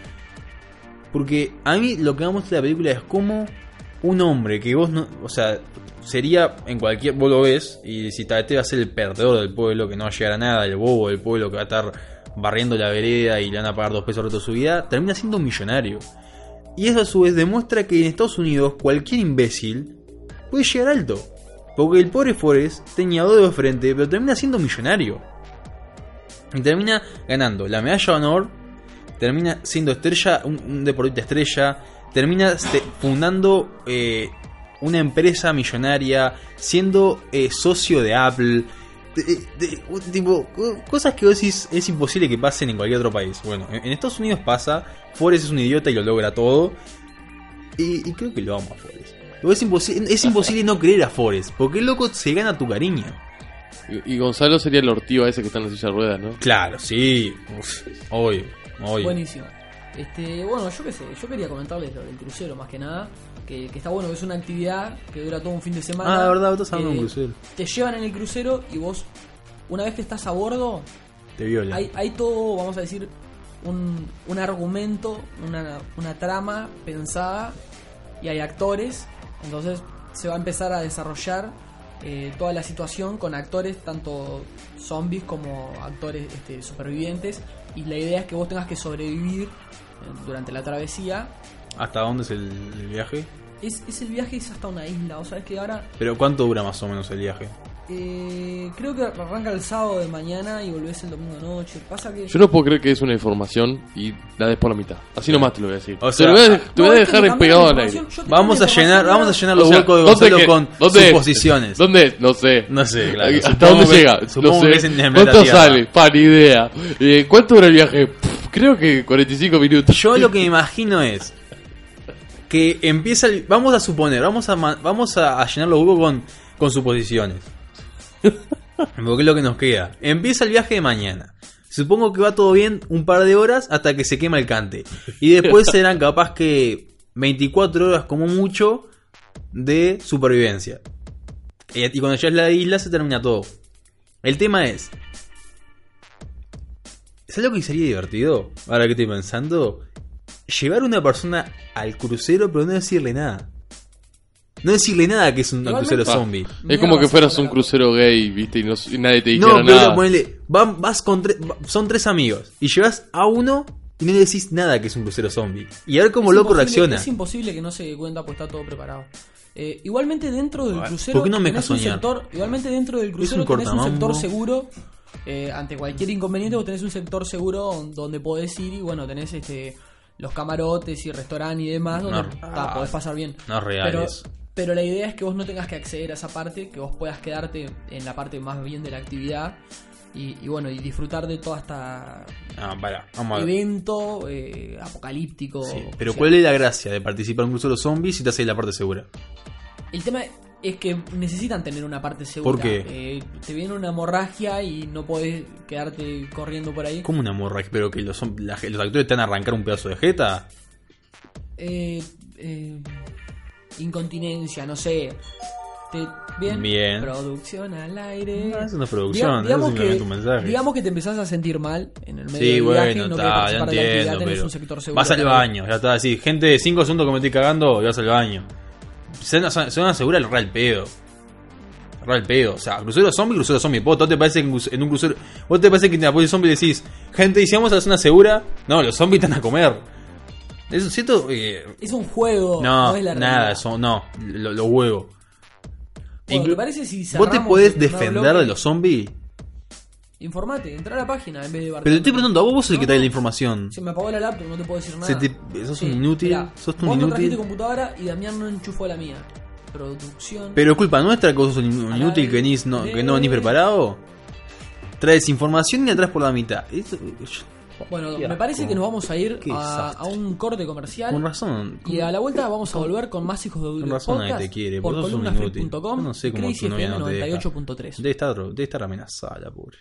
Porque a mí lo que me muestra la película es como un hombre que vos no. O sea, sería en cualquier. Vos lo ves y si te va a ser el perdedor del pueblo, que no va a llegar a nada, el bobo del pueblo que va a estar barriendo la vereda y le van a pagar dos pesos el de su vida, termina siendo un millonario. Y eso a su vez demuestra que en Estados Unidos cualquier imbécil puede llegar alto. Porque el pobre Forrest tenía dos de frente, pero termina siendo millonario. Y termina ganando la medalla de honor, termina siendo estrella, un, un deportista estrella, termina fundando eh, una empresa millonaria, siendo eh, socio de Apple. De- tipo, co- cosas que vos decís es imposible que pasen en cualquier otro país. Bueno, en, en Estados Unidos pasa, Forrest es un idiota y lo logra todo. Y, y creo que lo amo a Forrest. Es imposible, es imposible no creer a Forrest, porque el loco se gana tu cariño. Y, y Gonzalo sería el ortiva ese que está en la silla de ruedas, ¿no? Claro, sí. Uf, obvio, obvio. Buenísimo. Este, bueno, yo qué sé, yo quería comentarles lo del crucero más que nada, que, que está bueno, que es una actividad que dura todo un fin de semana. Ah, de verdad, vos estás de un crucero. Te llevan en el crucero y vos, una vez que estás a bordo, Te viola. hay, hay todo, vamos a decir, un, un argumento, una, una trama pensada y hay actores, entonces se va a empezar a desarrollar eh, toda la situación con actores, tanto zombies como actores este, supervivientes, y la idea es que vos tengas que sobrevivir eh, durante la travesía. ¿Hasta dónde es el, el viaje? Es, es el viaje es hasta una isla, o sea, es que ahora Pero ¿cuánto dura más o menos el viaje? Eh, creo que arranca el sábado de mañana y volvés el domingo de noche. Pasa que. Yo no puedo creer que es una información y la des por la mitad. Así nomás te lo voy a decir. O te sea, voy a, te No, voy a dejar pegado la al aire. Vamos a llenar, vamos a llenar los O sea, huecos de ¿dónde Gonzalo que- con dónde- suposiciones. ¿Dónde? No sé. No sé, claro. ¿Hasta dónde que- llega? No supongo sé. en el planeta ¿Cuánto sale? Pa, ni idea. Eh, ¿Cuánto dura el viaje? Pff, creo que 45 minutos. Yo lo que me imagino es que empieza el, vamos a suponer, vamos a vamos a, a llenar los huecos con, con suposiciones. Porque es lo que nos queda. Empieza el viaje de mañana. Supongo que va todo bien un par de horas hasta que se quema el cante. Y después serán capaz que 24 horas como mucho de supervivencia. Y, y cuando ya es la isla se termina todo. El tema es... ¿Sabes lo que sería divertido? Ahora que estoy pensando. Llevar una persona al crucero pero no decirle nada. No decirle nada que es un Igualmente- crucero zombie. Es como que fueras un crucero gay, ¿viste? Y, no- y nadie te No, dijera pero nada. ponele, va- vas con tres, va- son tres amigos y llevas a uno y no le decís nada que es un crucero zombie. Y a ver cómo Es loco reacciona. Es imposible que no se dé cuenta, pues está todo preparado. Eh, igualmente dentro del crucero ¿por qué no me tenés un sector, igualmente dentro del crucero un tenés un sector seguro eh, ante cualquier inconveniente vos tenés un sector seguro donde podés ir y bueno, tenés este los camarotes y restaurante y demás donde No, ta, ah, podés pasar bien. no es real pero, pero la idea es que vos no tengas que acceder a esa parte, que vos puedas quedarte en la parte más bien de la actividad y, y bueno, y disfrutar de toda esta Ah, para, vamos evento eh, apocalíptico. Sí, pero o sea, ¿cuál es la gracia de participar en un crucero zombie si te haces la parte segura? El tema es que necesitan tener una parte segura. ¿Por qué? Eh, te viene una hemorragia y no podés quedarte corriendo por ahí. ¿Cómo una morra? Pero que los, la- los actores te van a arrancar un pedazo de jeta. Eh, eh, incontinencia, no sé. Te- bien, Bien. Producción al aire. No, no es producción, Diga- eso digamos es que, un mensaje. Digamos que te empezás a sentir mal en el medio Sí, del bueno, viaje, no querés está, ya entiendo, pero un sector seguro. vas al baño, ya está así. Gente, 5 segundos que me estoy cagando, y vas al baño. Se van a- asegurar el real pedo. Real pedo. O sea, crucero zombie, crucero zombie. ¿Vos te parece que en un crucero. ¿Vos te parece que en la posición zombie decís, gente, y si vamos a la zona segura? No, los zombies están a comer. Es cierto. Eh, Es un juego, no, no, es la nada, eso, no. Lo, lo huevo. Bueno, Inclu- ¿te parece si ¿Vos te podés defender de los zombies? Informate, entra a la página en vez de Pero te estoy preguntando, a vos, vos sos el que trae la información. Se me apagó la laptop, no te puedo decir nada. Se te- sos un inútil, sos un vos no inútil. trajiste computadora y Damián no enchufó la mía. Producción. Pero es culpa nuestra que vos sos un inútil que, venís, no, que no venís preparado. Traes información y la traes por la mitad. Yo- bueno, Qué me parece asco. que nos vamos a ir Qué a, desastre. a un corte comercial. con razón. Y a la vuelta vamos a volver con más hijos de Con razón nadie te quiere. por Vos sos un inútil. Yo no sé cómo tu novia no te deja. 98.3. Debe estar, debe estar amenazada la pobre.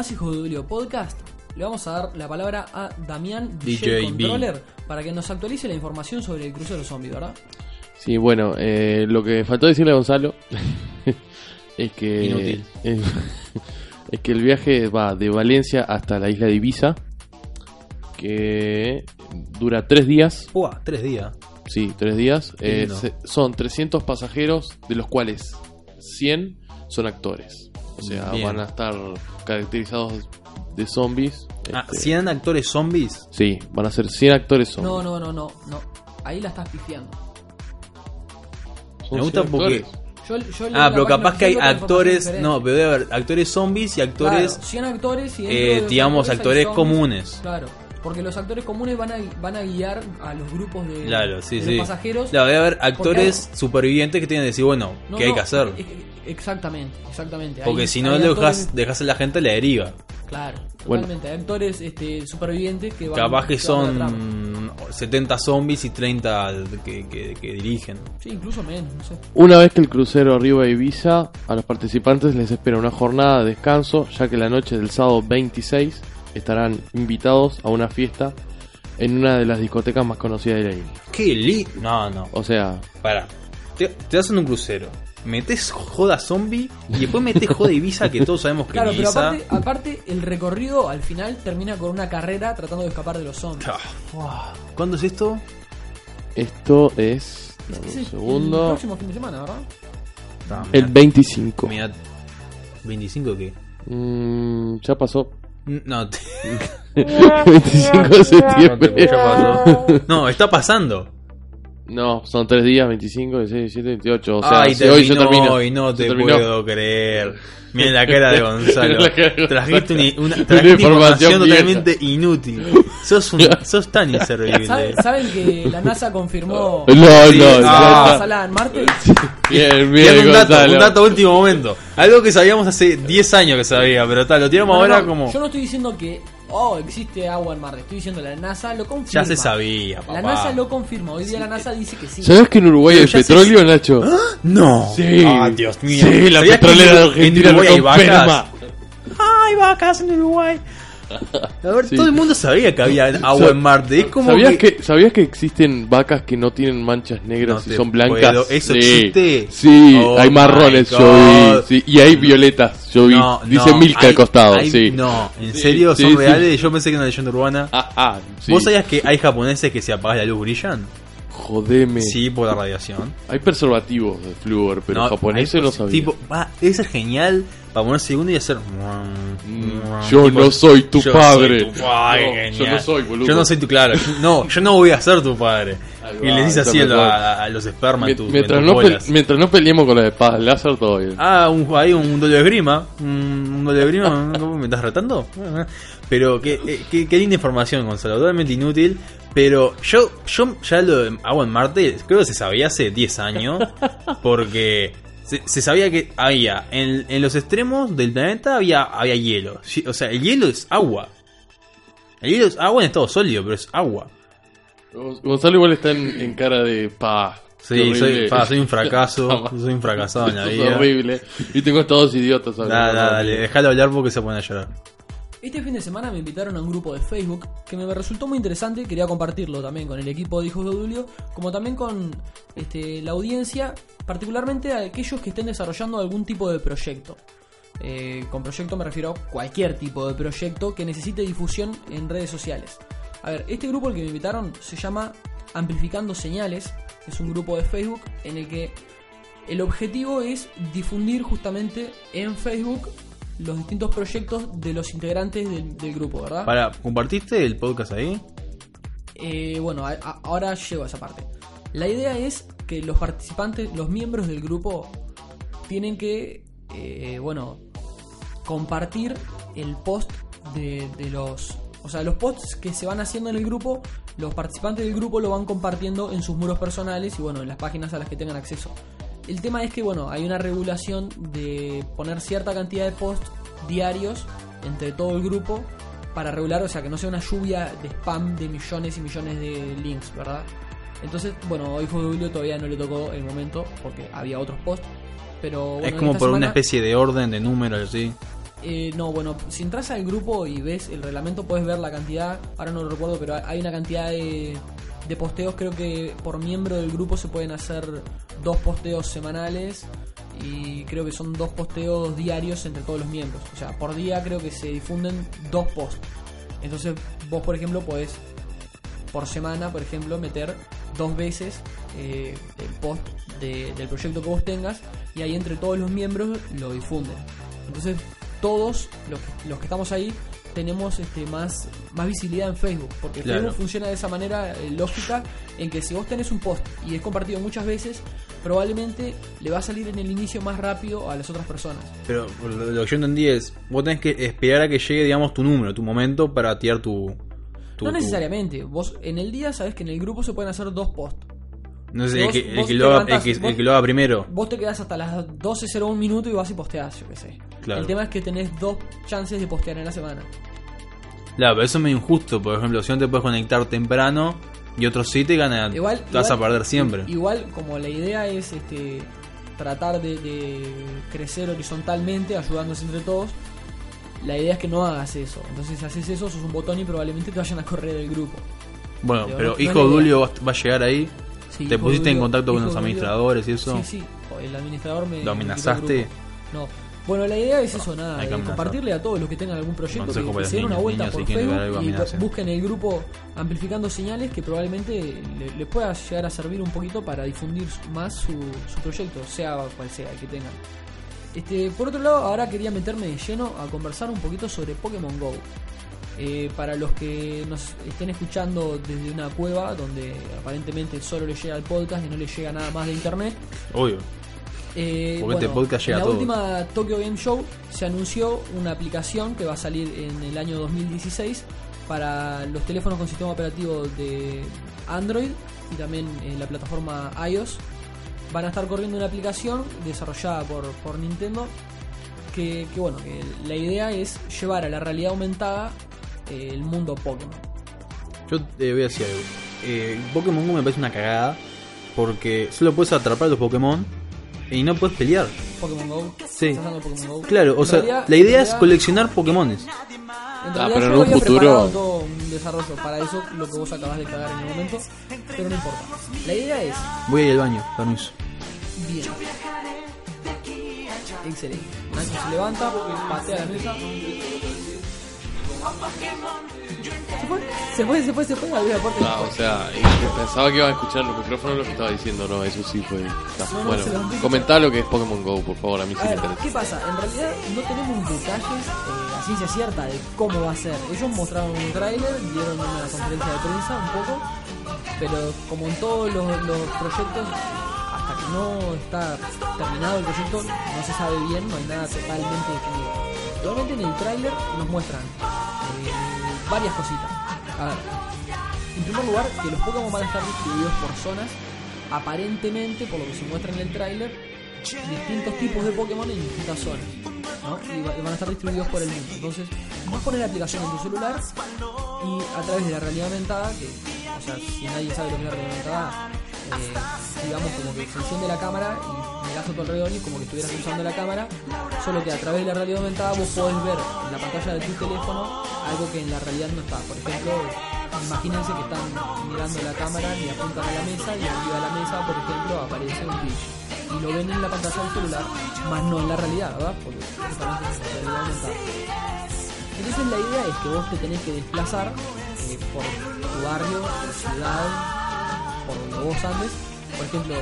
Más Hijos de Duilio Podcast. Le vamos a dar la palabra a Damián DJ DJ Controller para que nos actualice la información sobre el crucero zombie, ¿verdad? Sí, bueno, eh, lo que faltó decirle a Gonzalo es que Inútil. Es, es que el viaje va de Valencia hasta la isla de Ibiza, que dura tres días. Uah, tres días. Sí, tres días. Eh, se- son 300 pasajeros, de los cuales 100 son actores. O sea, Bien. van a estar caracterizados de zombies. Ah, Este, 100 actores zombies. Sí, van a ser 100 actores zombies. No, no, no, no, no. Ahí la estás pifiando. Me gusta 100 porque-. Yo, yo Ah, pero página capaz que hay actores. No, pero debe haber actores zombies y actores. Claro, 100 actores y eh, digamos, actores zombies. comunes. Claro, porque los actores comunes van a, van a guiar a los grupos de, Claro, sí, de sí. los pasajeros. Claro, debe haber actores supervivientes que tienen que decir, bueno, No, ¿qué hay no, que hacer? Exactamente, exactamente. Porque Hay- si no dejas, dejas a la gente la deriva. Claro, Bueno. totalmente. Hay actores este, supervivientes que van Capaz que son 70 zombies y 30 que, que- que dirigen. Sí, incluso menos, no sé. Una vez que el crucero arriba a Ibiza, a los participantes les espera una jornada de descanso, ya que la noche del sábado 26 estarán invitados a una fiesta en una de las discotecas más conocidas de la isla. ¡Qué li... No, no. O sea, Para. Te, te vas en un crucero. Metes joda zombie y después metes joda Ibiza que todos sabemos que Claro, pero Ibiza... aparte, aparte, el recorrido al final termina con una carrera tratando de escapar de los zombies. Ah, ¿Cuándo es esto? esto es... Es- dame es un el- El segundo. próximo fin de semana, ¿verdad? Ah, El mirá, 25. mirá, ¿25 qué? Mm, ya pasó. No, te- 25 de septiembre. ya pasó. No, está pasando. No, son 3 días, 25, 16, 17, 28. O sea, Ay, si hoy se terminó terminó. y no te terminó. puedo creer. Miren la cara de Gonzalo. La cara de Trajiste Gonzalo. una, una- Una trajiste información totalmente inútil. Sos, un, sos tan inservible. ¿Saben, saben que la NASA confirmó No, no, Sí, ya ah. está. Salada en Marte? Bien, bien, un dato, Gonzalo. un dato último momento. Algo que sabíamos hace 10 años que sabía, pero tal, lo tiramos No, no, ahora no, como. Yo no estoy diciendo que, oh, existe agua en Marte. Estoy diciendo la NASA lo confirma. Ya se sabía, papá. La NASA lo confirma. Hoy día la NASA dice que sí. ¿Sabes que en Uruguay hay se- petróleo, Nacho? No. Sí. Ah, Dios mío. Sí, la ¿Sabías que petrolera de en Argentina Uruguay lo hay vacas? Hay vacas en Uruguay. A ver, Sí. todo el mundo sabía que había agua Sa- en Marte. Es como ¿Sabías que... ¿Sabías que existen vacas que no tienen manchas negras No y son blancas? puedo- ¿eso sí. existe? Sí, Oh hay marrones, yo vi. Sí, y hay violetas, yo vi. No, Dice no, Milka hay- al costado, hay- sí. No, ¿en serio? ¿Son reales? Yo pensé que era una leyenda urbana. Ah, ah. ¿Vos sabías que hay japoneses que si apagas la luz brillan? Jodeme. Sí, por la radiación. Hay preservativos de flúor, pero japoneses no cos- sabía. Tipo, debe ser genial para poner segundo y hacer. yo no soy tu yo padre. soy tu padre, No, genial. yo no soy, boludo. Yo no soy tu, claro. yo- No, yo no voy a ser tu padre. Y le dices así a, mejor. a- a los esperma en Mien- tus, en mientras, no pe- mientras no peleemos con las espadas láser, todo bien. Ah, un, hay un duelo de esgrima. Un, un de esgrima. ¿no? ¿Me estás retando? Pero qué, eh, qué, qué linda información, Gonzalo. Totalmente inútil. Pero yo, yo ya lo de agua en Marte, creo que se sabía hace 10 años. Porque se, se sabía que había en, en los extremos del planeta había, había hielo. O sea, el hielo es agua. El hielo es agua en estado sólido, pero es agua. Gonzalo igual está en, en cara de pa. Sí, soy, pa, soy un fracaso. Soy un fracasado en la Esto es vida. horrible. Y tengo estos idiotas Dale, hablando dale, déjalo hablar porque se pone a llorar. Este fin de semana me invitaron a un grupo de Facebook que me resultó muy interesante. Quería compartirlo también con el equipo de Hijos de Dulio, como también con este, la audiencia, particularmente a aquellos que estén desarrollando algún tipo de proyecto. Eh, con proyecto me refiero a cualquier tipo de proyecto que necesite difusión en redes sociales. A ver, este grupo al que me invitaron se llama Amplificando Señales. Es un grupo de Facebook en el que el objetivo es difundir justamente en Facebook los distintos proyectos de los integrantes del, del grupo, ¿verdad? Para, ¿compartiste el podcast ahí? Eh, bueno, a- a- ahora llego a esa parte. La idea es que los participantes, los miembros del grupo, tienen que, eh, bueno, compartir el post de, de los... O sea, los posts que se van haciendo en el grupo, los participantes del grupo lo van compartiendo en sus muros personales y, bueno, en las páginas a las que tengan acceso. El tema es que, bueno, hay una regulación de poner cierta cantidad de posts diarios entre todo el grupo para regular, o sea, que no sea una lluvia de spam de millones y millones de links, ¿verdad? Entonces, bueno, hoy fue Julio todavía no le tocó el momento porque había otros posts, pero bueno, es como por una especie de orden de números así. Eh, no, bueno, si entras al grupo y ves el reglamento, puedes ver la cantidad, ahora no lo recuerdo, pero hay una cantidad de, de posteos, creo que por miembro del grupo se pueden hacer dos posteos semanales y creo que son dos posteos diarios entre todos los miembros. O sea, por día creo que se difunden dos posts. Entonces vos, por ejemplo, podés por semana, por ejemplo, meter dos veces eh, el post de- del proyecto que vos tengas y ahí entre todos los miembros lo difunden. Entonces todos los los que estamos ahí tenemos este más, más visibilidad en Facebook, porque Claro. Facebook funciona de esa manera eh, lógica en que si vos tenés un post y es compartido muchas veces, probablemente le va a salir en el inicio más rápido a las otras personas. Pero lo, que yo entendí es, vos tenés que esperar a que llegue, digamos, tu número, tu momento para tirar tu... tu- no necesariamente, vos en el día sabés que en el grupo se pueden hacer dos posts. No sé, el que, el que lo haga, el que, el vos- que lo haga primero. Vos te quedás hasta las 12.01 minuto y vas y posteás, yo qué sé. Claro. El tema es que tenés dos chances de postear en la semana. Claro, pero eso es medio injusto. Por ejemplo, si no te puedes conectar temprano y otros sí te ganan, Igual, te vas a perder siempre. Igual, como la idea es este tratar de, de crecer horizontalmente, ayudándose entre todos, la idea es que no hagas eso. Entonces, si haces eso, sos un botón y probablemente te vayan a correr del grupo. bueno, pero no- Hijo va, va a llegar ahí. Sí, ¿Te pusiste en contacto con los administradores y eso? Sí, sí. El administrador me. ¿Lo amenazaste? No. Bueno, la idea es eso, nada, de amenazar. compartirle a todos los que tengan algún proyecto Consejo que, se den una niños, vuelta por si Facebook y busquen el grupo amplificando señales que probablemente le, les pueda llegar a servir un poquito para difundir más su, su proyecto, sea cual sea el que tengan. Este, por otro lado, ahora quería meterme de lleno a conversar un poquito sobre Pokémon Go. Eh, para los que nos estén escuchando desde una cueva donde aparentemente solo les llega el podcast y no les llega nada más de internet, Obvio. eh, Porque este podcast llega en la todo. última Tokyo Game Show se anunció una aplicación que va a salir en el año 2016 para los teléfonos con sistema operativo de Android y también en la plataforma iOS. Van a estar corriendo una aplicación desarrollada por, por Nintendo que, que, bueno, que la idea es llevar a la realidad aumentada el mundo Pokémon. Yo te voy a decir algo. Eh, Pokémon Go me parece una cagada. Porque solo puedes atrapar a los Pokémon y no puedes pelear. Pokémon Go. Sí. ¿Estás hablando de Pokémon Go? Claro, o En sea, realidad- la idea es coleccionar Pokémones. En Ah, pero yo en un había futuro- todo un desarrollo para eso, lo que vos acabas de cagar en el momento, pero no importa. La idea es, Voy a ir al baño, permiso. bien. Excelente. Nacho se levanta, patea la mesa. Se fue, se fue, se fue, se fue, abrió la puerta Ah, o sea, y pensaba que iba a escuchar los micrófonos lo que estaba diciendo, no, eso sí fue. está. No, no, bueno, comentá lo que es Pokémon Go, por favor, a mí sí A me interesa. ¿qué pasa? En realidad no tenemos detalles eh, a ciencia cierta de cómo va a ser. Ellos mostraron un tráiler, dieron una conferencia de prensa un poco, pero como en todos los, los proyectos, que no está terminado el proyecto, no se sabe bien, no hay nada totalmente definido. Realmente en el tráiler nos muestran eh, varias cositas. A ver, en primer lugar, que los Pokémon van a estar distribuidos por zonas, aparentemente, por lo que se muestra en el tráiler, distintos tipos de Pokémon en distintas zonas. ¿no? Y, va- y van a estar distribuidos por el mundo. Entonces, vos pones la aplicación en tu celular y a través de la realidad aumentada, que, o sea, si nadie sabe lo que es la realidad aumentada, eh, digamos como que se enciende la cámara y mirás a tu alrededor y como que estuvieras usando la cámara, solo que a través de la realidad aumentada vos podés ver en la pantalla de tu teléfono algo que en la realidad no está. Por ejemplo, imagínense que están mirando la cámara y apuntan a la mesa y arriba de la mesa, por ejemplo, aparece un Twitch. Y lo ven en la pantalla del celular, más no en la realidad, ¿verdad? Porque justamente es la realidad aumentada. Entonces la idea es que vos te tenés que desplazar eh, por tu barrio, tu ciudad, por donde vos andes. Por ejemplo,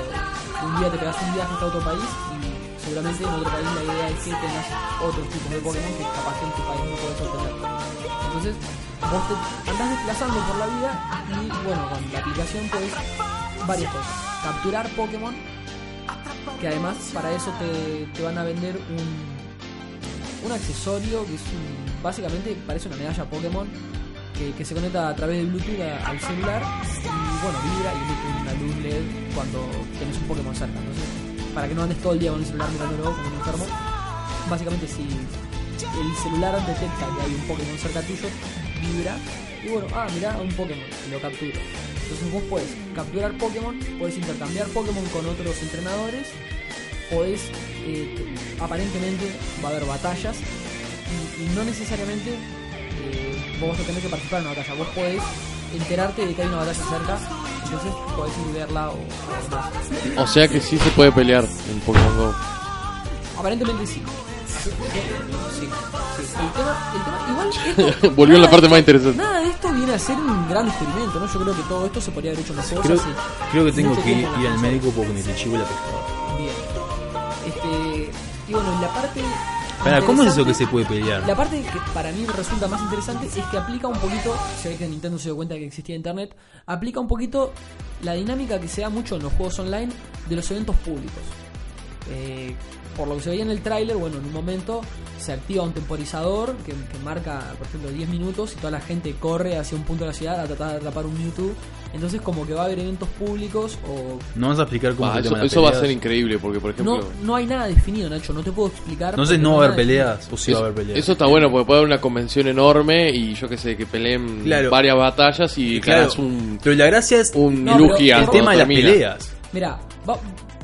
un día te pegas un viaje hasta otro país y seguramente en otro país la idea es que tengas otros tipos de Pokémon que capaz que en tu país no podés obtener. Entonces, vos te andás desplazando por la vida y bueno, con la aplicación puedes varias cosas. Capturar Pokémon, que además para eso te, te van a vender un, un accesorio que es un, básicamente parece una medalla Pokémon que, se conecta a través de Bluetooth al celular y bueno, vibra y emite una luz LED cuando tenés un Pokémon cerca. Entonces, para que no andes todo el día con el celular mirándolo como un enfermo, básicamente si el celular detecta que hay un Pokémon cerca tuyo, vibra y bueno, ah, mirá, un Pokémon lo captura. Entonces vos podés capturar Pokémon, podés intercambiar Pokémon con otros entrenadores, podés, eh, te- aparentemente va a haber batallas y, no necesariamente vos vas a tener que participar en una batalla. Vos podés enterarte de que hay una batalla cerca, entonces podés ir a verla o, o demás. O sea que sí se puede pelear en Pokémon Go. Aparentemente sí. Sí. El tema, el tema, igual esto, Volvió nada la parte de más interesante. Nada de esto viene a ser un gran experimento, ¿no? Yo creo que todo esto se podría haber hecho en juegos Creo, hace creo que tengo mucho que ir, en al médico porque me te chivo la pescada. Bien. Este, y bueno, y la parte. Espera, ¿cómo es eso que se puede pelear? La parte que para mí resulta más interesante es que aplica un poquito, se ve que Nintendo se dio cuenta de que existía internet, aplica un poquito la dinámica que se da mucho en los juegos online de los eventos públicos. Eh, por lo que se veía en el tráiler, bueno, en un momento se activa un temporizador que, que marca, por ejemplo, 10 minutos y toda la gente corre hacia un punto de la ciudad a tratar de atrapar un Mewtwo. Entonces como que va a haber eventos públicos o... ¿No vas a explicar cómo Ah, eso eso va a ser increíble porque, por ejemplo, No, no hay nada definido, Nacho, no te puedo explicar. Entonces no va a haber peleas, o sí va a eso, haber peleas. eso está bueno porque puede haber una convención enorme y yo que sé, que peleen Claro. varias batallas y Claro, un, pero la gracia es un No, Lugia el tema de las peleas. Mira, va-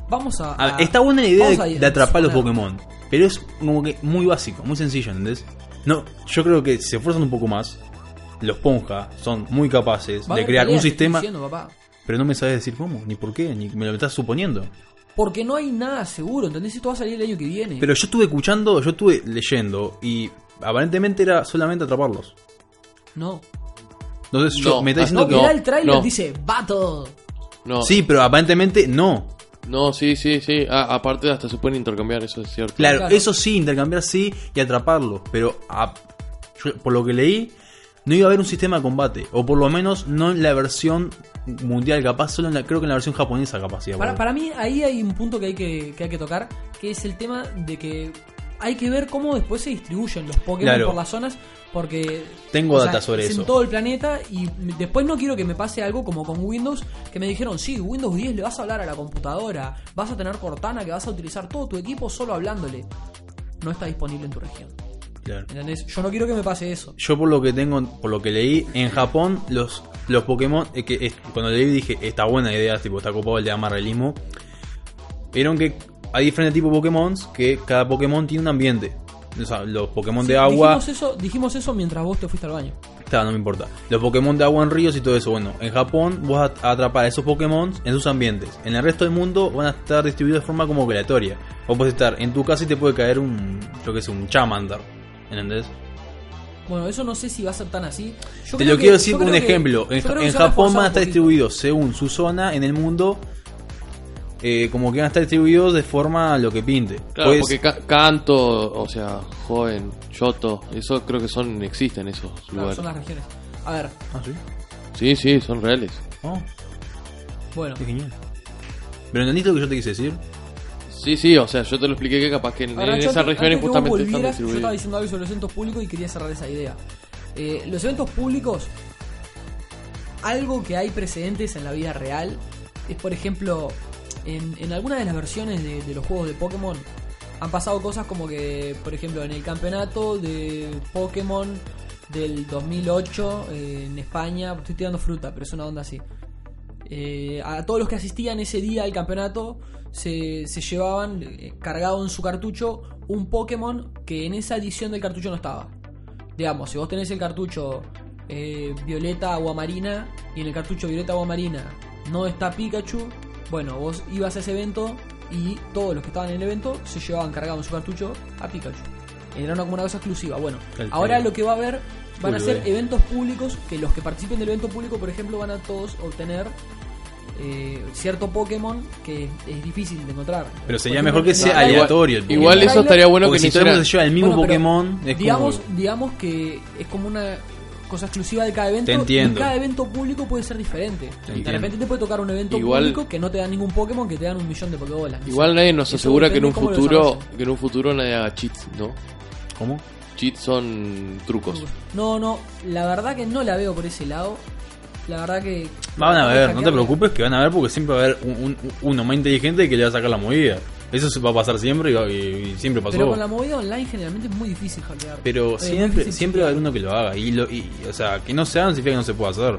vamos a... A está buena la idea de, de atrapar los. Pokémon, pero es como que muy básico, muy sencillo, ¿entendés? No, yo creo que si se esfuerzan un poco más. Los Ponja son muy capaces Va a de crear un sistema, diciendo, papá. pero no me sabes decir cómo, ni por qué, ni me lo estás suponiendo. Porque no hay nada seguro, ¿entendés? Esto va a salir el año que viene. Pero yo estuve escuchando, yo estuve leyendo y aparentemente era solamente atraparlos. no. Entonces yo No, me está diciendo No, que mirá el trailer, no. dice Battle. No, Sí, pero aparentemente no. No, sí, sí, sí. Ah, aparte hasta se pueden intercambiar, eso es cierto. Claro, Claro. eso sí, intercambiar sí y atraparlo. Pero a- yo, por lo que leí, no iba a haber un sistema de combate. O por lo menos no en la versión mundial, capaz, solo en la, creo que en la versión japonesa capaz. iba a Para, para mí ahí hay un punto que hay que, que hay que tocar, que es el tema de que hay que ver cómo después se distribuyen los Pokémon Claro. por las zonas, porque... Tengo sea, data sobre es eso. en todo el planeta y después no quiero que me pase algo como con Windows, que me dijeron, sí, Windows 10 le vas a hablar a la computadora, vas a tener Cortana, que vas a utilizar todo tu equipo solo hablándole. No está disponible en tu región. Claro. ¿Entendés? Yo no quiero que me pase eso. Yo por lo que tengo, por lo que leí, en Japón los, los Pokémon, eh, que cuando leí dije, está buena idea, tipo, está copado el de amarrelismo. Vieron que hay diferentes tipos de Pokémon, que cada Pokémon tiene un ambiente. O sea, los Pokémon de agua... Dijimos eso, dijimos eso mientras vos te fuiste al baño. Está, no me importa. Los Pokémon de agua en ríos y todo eso. Bueno, en Japón vos vas a atrapar a esos Pokémon en sus ambientes. En el resto del mundo van a estar distribuidos de forma como aleatoria. Vos podés estar en tu casa y te puede caer un, yo que sé, un Charmander. ¿Entendés? Bueno, eso no sé si va a ser tan así. Yo te lo que- quiero decir un que- ejemplo. En, en Japón van a estar distribuidos según su zona en el mundo. Eh, como que van a estar distribuidos de forma a lo que pinte. Claro, Pues, porque Ca- Canto, o sea, Joven, Yoto, eso creo que son existen esos Claro, lugares. son las regiones. A ver, Ah, sí. Sí, sí, son reales. Oh, bueno. qué genial. Pero entendiste lo que yo te quise decir. Sí, sí, o sea, yo te lo expliqué que capaz que en, Ahora, en yo esas antes- regiones antes justamente están volvieras, Yo estaba distribuidos. diciendo algo sobre los eventos públicos y quería cerrar esa idea. Eh, los eventos públicos, algo que hay precedentes en la vida real, es por ejemplo, en, en algunas de las versiones de, los juegos de Pokémon, han pasado cosas como que, por ejemplo, en el campeonato de Pokémon del 2008 eh, en España, estoy tirando fruta, pero es una onda así. Eh, a todos los que asistían ese día al campeonato se, se llevaban eh, cargado en su cartucho un Pokémon que en esa edición del cartucho no estaba. Digamos, si vos tenés el cartucho eh, Violeta Agua Marina y en el cartucho Violeta Agua Marina no está Pikachu, bueno, vos ibas a ese evento y todos los que estaban en el evento se llevaban cargado en su cartucho a Pikachu. Era una, como una cosa exclusiva. Bueno, El ahora lo que va a haber van a ser ve. eventos públicos que los que participen del evento público, por ejemplo, van a todos obtener eh, cierto Pokémon que es difícil de encontrar. Pero sería mejor que sea aleatorio el. Igual eso estaría bueno Porque que si todo el mundo se lleva el mismo Bueno, Pokémon, es digamos, como... digamos que es como una cosa exclusiva de cada evento. Te entiendo. Y cada evento público puede ser diferente. Te de repente te puede tocar un evento Igual- público que no te dan ningún Pokémon, que te dan un millón de Pokébolas. no sé. Igual nadie nos Eso asegura que en un futuro que en un futuro nadie haga cheats, ¿no? ¿Cómo? Cheats son trucos. No, no, la verdad que no la veo por ese lado. La verdad que. Van a ver, no te preocupes que van a ver porque siempre va a haber un, un- uno más inteligente que le va a sacar la movida. Eso se va a pasar siempre y, y- y siempre pasó. Pero con la movida online generalmente es muy difícil hackear. Pero Eh, siempre, siempre va a haber uno que lo haga. Y, lo, y o sea, que no se hagan significa que no se puede hacer.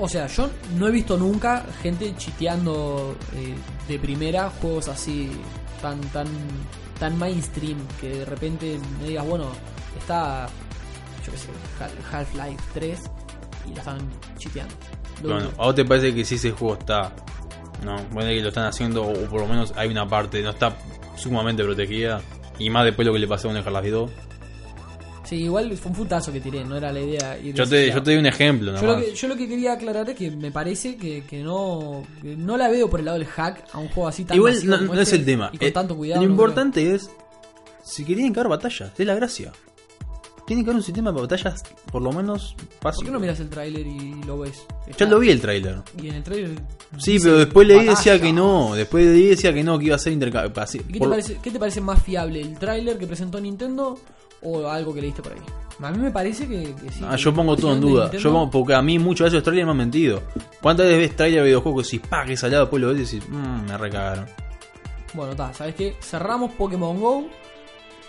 O sea, yo no he visto nunca gente chiteando eh, de primera juegos así tan, tan, tan mainstream que de repente me digas, bueno, está, yo qué sé, Hal- Half-Life 3 y la están chipeando. Lo Bueno. ¿a vos te parece que si ese juego está... No, bueno, que lo están haciendo, o por lo menos hay una parte, no está sumamente protegida, y más después lo que le pasó el Half-Life 2. Sí, igual fue un putazo que tiré, no era la idea. ir Yo te, yo te doy un ejemplo, Yo lo, nomás. que, yo lo que quería aclarar es que me parece que, que no que no la veo por el lado del hack a un juego así tan Igual no, es este el tema. y con Eh, tanto cuidado. lo no creo. importante es, si querían encarar batallas, es la gracia. Tiene que haber un sistema de batallas, por lo menos, ¿Por fácil. qué no miras el tráiler y lo ves? Ya Está- lo vi el tráiler. Y en el tráiler Sí, pero después leí y decía que no. Después leí y decía que no, que iba a ser intercambio. ¿Y ¿Qué te, parece, ¿Qué te parece más fiable, el tráiler que presentó Nintendo o algo que leíste por ahí? A mí me parece que, que sí. Ah, que yo pongo todo en duda. Nintendo- Yo pongo, porque a mí muchos de esos trailers me han mentido. ¿Cuántas veces ves trailer de videojuegos y decís, pa, que salado, después lo ves y decís, mmm, me recagaron? Bueno, está, ¿sabes qué? Cerramos Pokémon Go.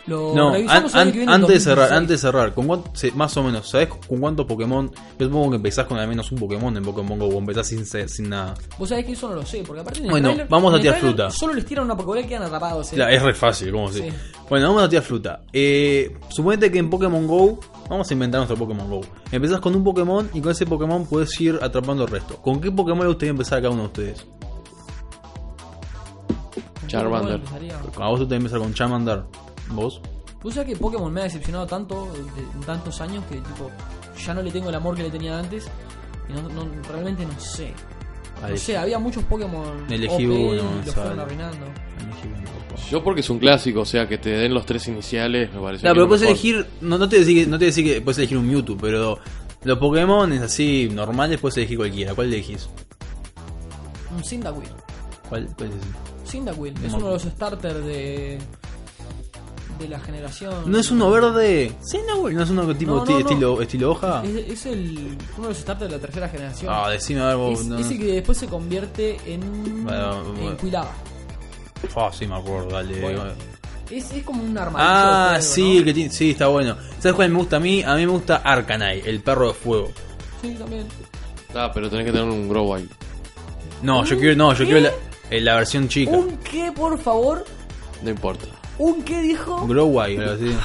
Lo No, an- an- que viene en antes de cerrar, 2016. antes de cerrar, ¿con cuánto- más o menos, ¿sabes con cuántos Pokémon? Yo supongo que empezás con al menos un Pokémon en Pokémon Go, o empezás sin, sin nada. Vos sabés que eso no lo sé, porque aparte en el Bueno, vamos a tirar fruta. Solo les tiran una Pokébola y quedan atrapados. ¿eh? Claro, es re fácil, ¿cómo así? Sí. Bueno, vamos a tirar fruta. Eh, suponete que en Pokémon Go, vamos a inventar nuestro Pokémon Go. Empezás con un Pokémon y con ese Pokémon puedes ir atrapando el resto. ¿Con qué Pokémon le gustaría empezar a cada uno de ustedes? ¿Con Charmander. A vos te gustaría empezar con Charmander. ¿Vos? Vos sabés que Pokémon me ha decepcionado tanto de- en tantos años que tipo ya no le tengo el amor que le tenía antes y no, no- realmente no sé. No Elegí- sé, había muchos Pokémon Elegí OP uno, y los sale. fueron arruinando. Yo porque es un clásico, o sea, que te den los tres iniciales me parece No, que pero es puedes mejor. elegir. No, no te decir que, no te decir que puedes elegir un Mewtwo, pero los Pokémon es así normales, puedes elegir cualquiera. ¿Cuál elegís? Un Cyndaquil. ¿Cuál puedes decir? Cyndaquil es No. uno de los starters de de la generación. ¿No es uno verde? Sí, no, güey. ¿No es uno tipo No, no, esti- no. estilo, estilo hoja? Es, es el uno de los starters de la tercera generación. Ah, decime algo. es no. ese que después se convierte en, Bueno, en bueno. Quilava. Ah, sí, me acuerdo, dale. Bueno, Es, es como un armadillo. ah, sí, ¿no? el que tiene, sí, está bueno. ¿Sabes cuál me gusta a mí? A mí me gusta Arcanine, el perro de fuego. Sí, también. Ah, pero tenés que tener un Growlithe. No, yo ¿Un quiero, no, yo qué? quiero la, eh, la versión chica. ¿Un qué, por favor? No importa. ¿Un qué dijo? Growlithe, algo así.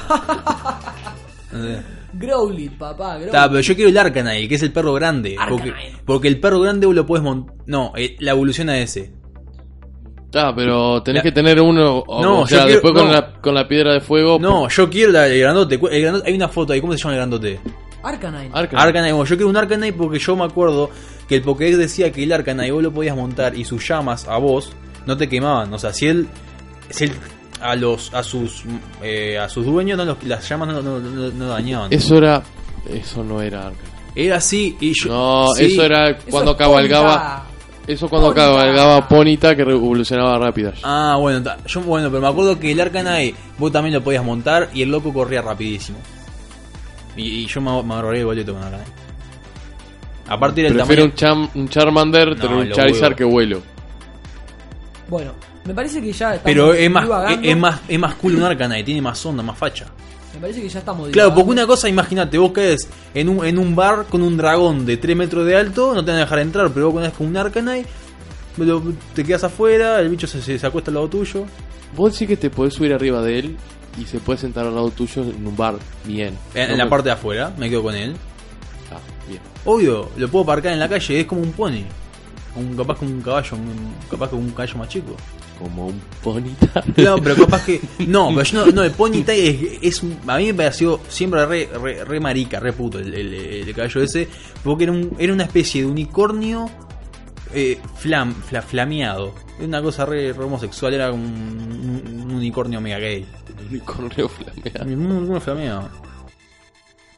Growlithe, papá. Growlithe. Está, pero yo quiero el Arcanine, que es el perro grande. Porque, porque el perro grande vos lo puedes montar. No, eh, la evolución a ese. Ah, pero tenés La- que tener uno. O, No, o sea, quiero- después con, la, con la piedra de fuego. No, yo quiero la, el grandote. El grandote. Hay una foto ahí, ¿cómo se llama el grandote? Arcanine. Arcanine. Arcanine, bueno, yo quiero un Arcanine porque yo me acuerdo que el Pokédex decía que el Arcanine vos lo podías montar y sus llamas a vos no te quemaban. O sea, si él, si él a los a sus eh, a sus dueños no los- las llamas no, no- no- no dañaban. Eso era. Eso no era Arcanine. Era así y yo. No, sí. eso era Eso cuando es cabalgaba. Ponita. Eso cuando Ponita. cabalgaba Ponita que evolucionaba rápido. Ah, bueno, yo bueno, pero me acuerdo que el Arcanine vos también lo podías montar y el loco corría rapidísimo. Y, y yo me, me ahorré el boleto con Arcanine. Aparte era el Prefiero tamaño. un, Cham- un Charmander No, tener un Charizard huevo. que vuelo. Bueno, me parece que ya estamos Pero es más, es, más, es más cool un Arcanine, tiene más onda, más facha. Me parece que ya estamos Claro, porque una cosa, imagínate, vos caes en un, en un bar con un dragón de 3 metros de alto, no te van a dejar entrar, pero vos cuando con un Arcanine, lo- te quedas afuera, el bicho se, se, se acuesta al lado tuyo. Vos decís que te podés subir arriba de él y se puede sentar al lado tuyo en un bar. Bien. En, No en la me- parte de afuera, me quedo con él. Ah, bien. Obvio, lo puedo aparcar en la calle, es como un pony. Un, capaz que un caballo, un- capaz que un caballo más chico. Como un Ponita. No, pero capaz que. No, pero yo no, no el pony type es, es un- A mí me pareció siempre re, re, re marica, re puto el, el, el caballo ese. Porque era, un, era una especie de unicornio eh, flam, fla- flameado. Era una cosa re, re homosexual, era un, un- un unicornio mega gay. Unicornio flameado. Un unicornio flameado.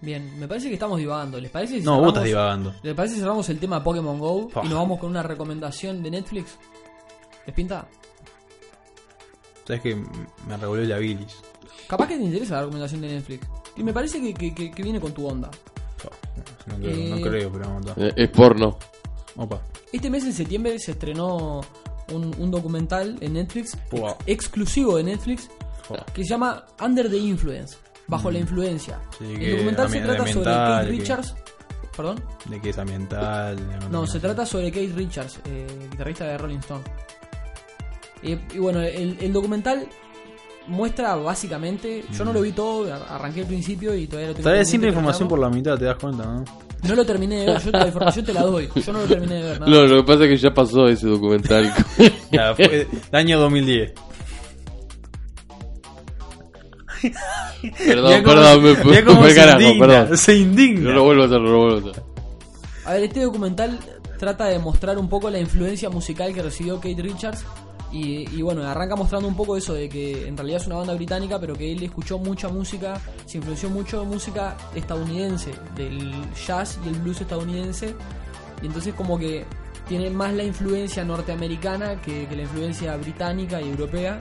Bien, me parece que estamos divagando. ¿Les parece si No, vos estás cerramos- divagando. ¿Les parece si cerramos el tema Pokémon Go y nos vamos con una recomendación de Netflix? ¿Les pinta? Sabes que me revolvió la bilis. Capaz que te interesa la recomendación de Netflix. Y me parece que, que- que- que viene con tu onda. No, creo, no Eh. creo, pero vamos a Eh, es porno. Opa. Este mes en septiembre se estrenó un, un documental en Netflix, ex- exclusivo de Netflix, que se llama Under the Influence, bajo la influencia. Sí, el documental se trata sobre Kate que- Richards. ¿Perdón? De que es ambiental. No, se trata sobre Kate Richards, eh, guitarrista de Rolling Stone. Eh, y bueno, el, el documental muestra básicamente, yo no lo vi todo, ar- arranqué al principio y todavía lo tengo Todavía sin pendiente, información por la mitad, te das cuenta, ¿no? No lo terminé de ver, yo la información te la doy, yo no lo terminé de ver. nada. No, lo que pasa es que ya pasó ese documental. Ya, fue el año 2010. perdón, perdón, me, me se carajo, indigna, perdón. Se indigna. No lo vuelvo a hacer, no lo vuelvo a hacer. A ver, este documental trata de mostrar un poco la influencia musical que recibió Kate Richards. Y, bueno, arranca mostrando un poco eso de que en realidad es una banda británica, pero que él escuchó mucha música, se influenció mucho de música estadounidense, del jazz y el blues estadounidense. Y entonces como que tiene más la influencia norteamericana que, la influencia británica y europea.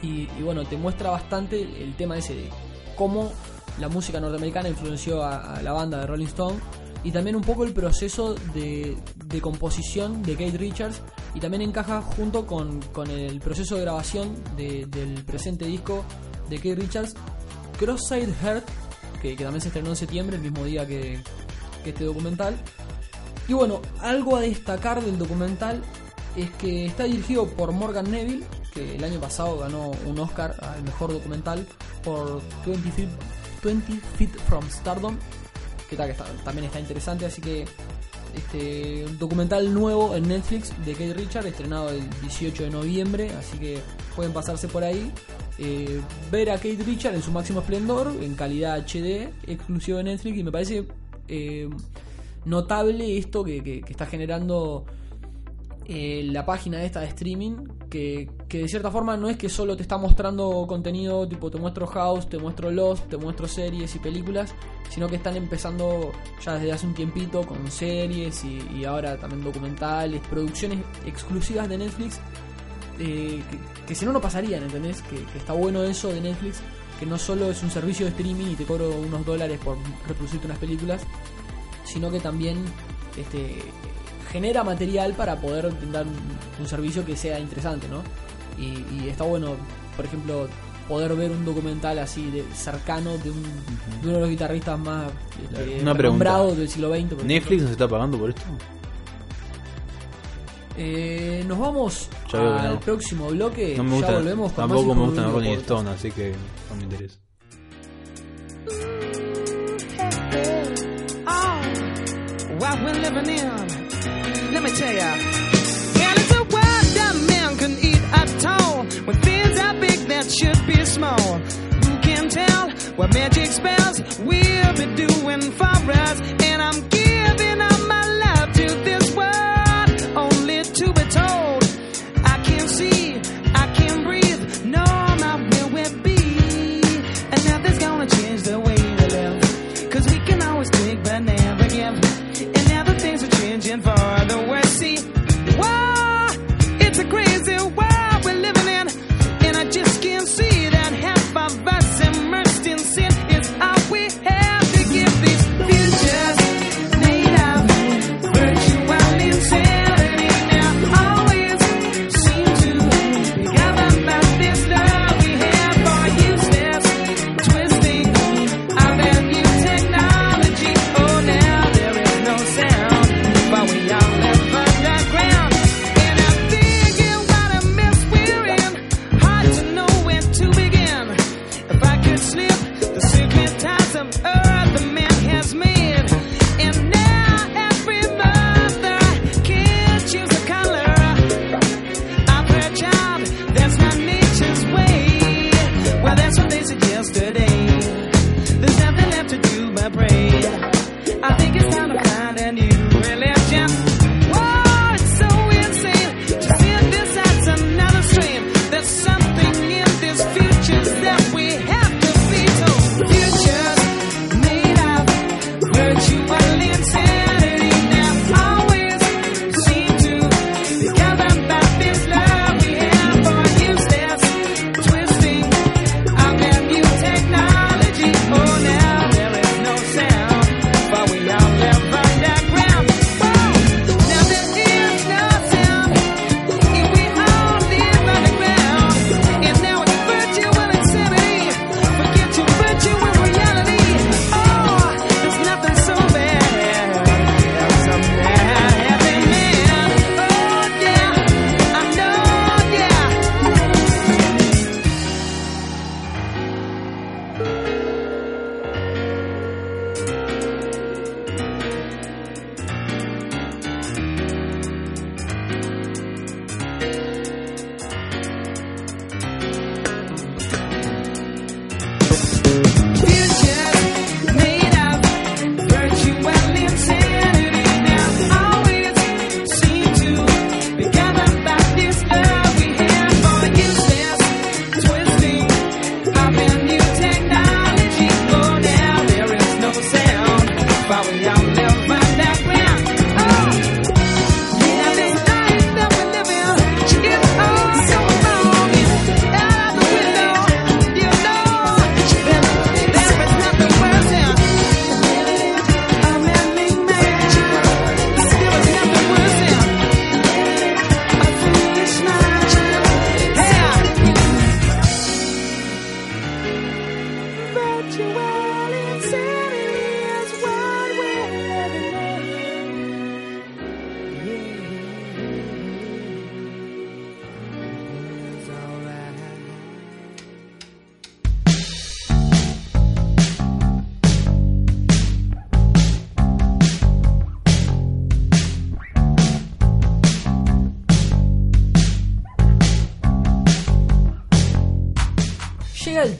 Y, y bueno, te muestra bastante el tema ese de cómo la música norteamericana influenció a, a la banda de Rolling Stone y también un poco el proceso de, composición de Kate Richards y también encaja junto con, con el proceso de grabación de- del presente disco de Kate Richards, Cross-Side Heart, que, también se estrenó en septiembre, el mismo día que, este documental. Y bueno, algo a destacar del documental es que está dirigido por Morgan Neville, que el año pasado ganó un Oscar al mejor documental por 20 Feet, 20 Feet from Stardom, que, ta- que también está interesante, así que este un documental nuevo en Netflix de Kate Richard, estrenado el 18 de noviembre, así que pueden pasarse por ahí. eh, ver a Kate Richard en su máximo esplendor, en calidad HD, exclusivo de Netflix, y me parece eh, notable esto que- que está generando eh, la página esta de streaming que, que de cierta forma no es que solo te está mostrando contenido tipo te muestro House, te muestro Lost, te muestro series y películas, sino que están empezando ya desde hace un tiempito con series y, ahora también documentales, producciones exclusivas de Netflix eh, que, que si no no pasarían, ¿entendés? Que, que está bueno eso de Netflix, que no solo es un servicio de streaming y te cobro unos dólares por reproducirte unas películas, sino que también este, genera material para poder dar un, servicio que sea interesante, ¿no? Y, y está bueno, por ejemplo, poder ver un documental así de cercano de, un, de uno de los guitarristas más este, renombrados del siglo XX. por ¿Netflix ejemplo. nos está pagando por esto? Eh, nos vamos al no. próximo bloque. No me ya volvemos con tampoco me gustan Rolling. Stone, así que no me interesa. Oh, what we're living in. Let me tell ya. And it's a world that man can eat at all. When things are big that should be small. Who can tell what magic spells we'll be doing for us? And I'm giving up my love to this world, only to be told.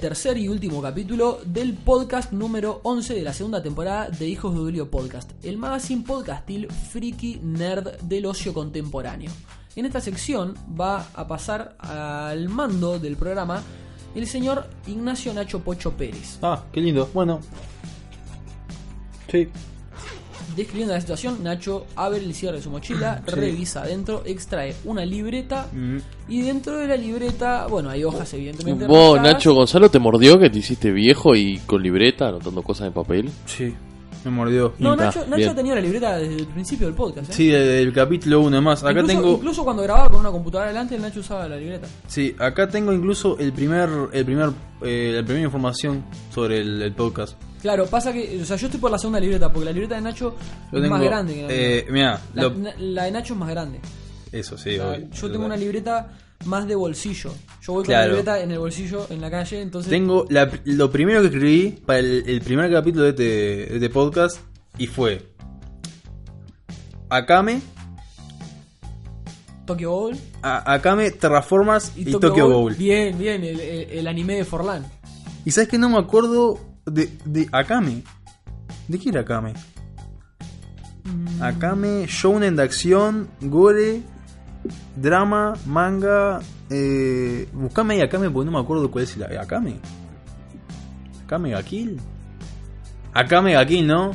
Tercer y último capítulo del podcast número 11 de la segunda temporada de Hijos de Udilio Podcast, el magazine podcastil friki nerd del ocio contemporáneo. En esta sección va a pasar al mando del programa el señor Ignacio Nacho Pocho Pérez. Ah, qué lindo. Bueno. Sí. Describiendo la situación, Nacho abre el cierre de su mochila, Sí. revisa adentro, extrae una libreta Mm. y dentro de la libreta, bueno, hay hojas evidentemente. Vos. Nacho Gonzalo, te mordió que te hiciste viejo y con libreta anotando cosas en papel. Sí. Me mordió. No, Nacho, Nacho tenido la libreta desde el principio del podcast. ¿eh? Sí, del capítulo 1 más. Acá incluso, tengo. incluso cuando grababa con una computadora delante, el Nacho usaba la libreta. Sí, acá tengo incluso el primer, el primer, eh, la primera información sobre el, el podcast. Claro, pasa que, o sea, yo estoy por la segunda libreta, porque la libreta de Nacho es tengo, más grande que la mía. eh, mira, La, lo- na- la de Nacho es más grande. eso sí. O sea, obvio, yo tengo una libreta más de bolsillo. Yo voy con la libreta en el bolsillo en la calle, entonces. Tengo la- lo primero que escribí para el, el primer capítulo de este, de este podcast y fue Akame, Tokyo Bowl A- Akame, Terraformers y, Tokyo, Bowl. Bien, bien, el, el- el anime de Forlán. Y sabes que no me acuerdo de, de Akame. ¿De qué era Akame? Mm. Akame, shounen de acción, gore, drama, manga. Eh, buscame ahí Akame porque no me acuerdo cuál es el Akame. Akame ga Kill. Akame ga Kill, ¿no?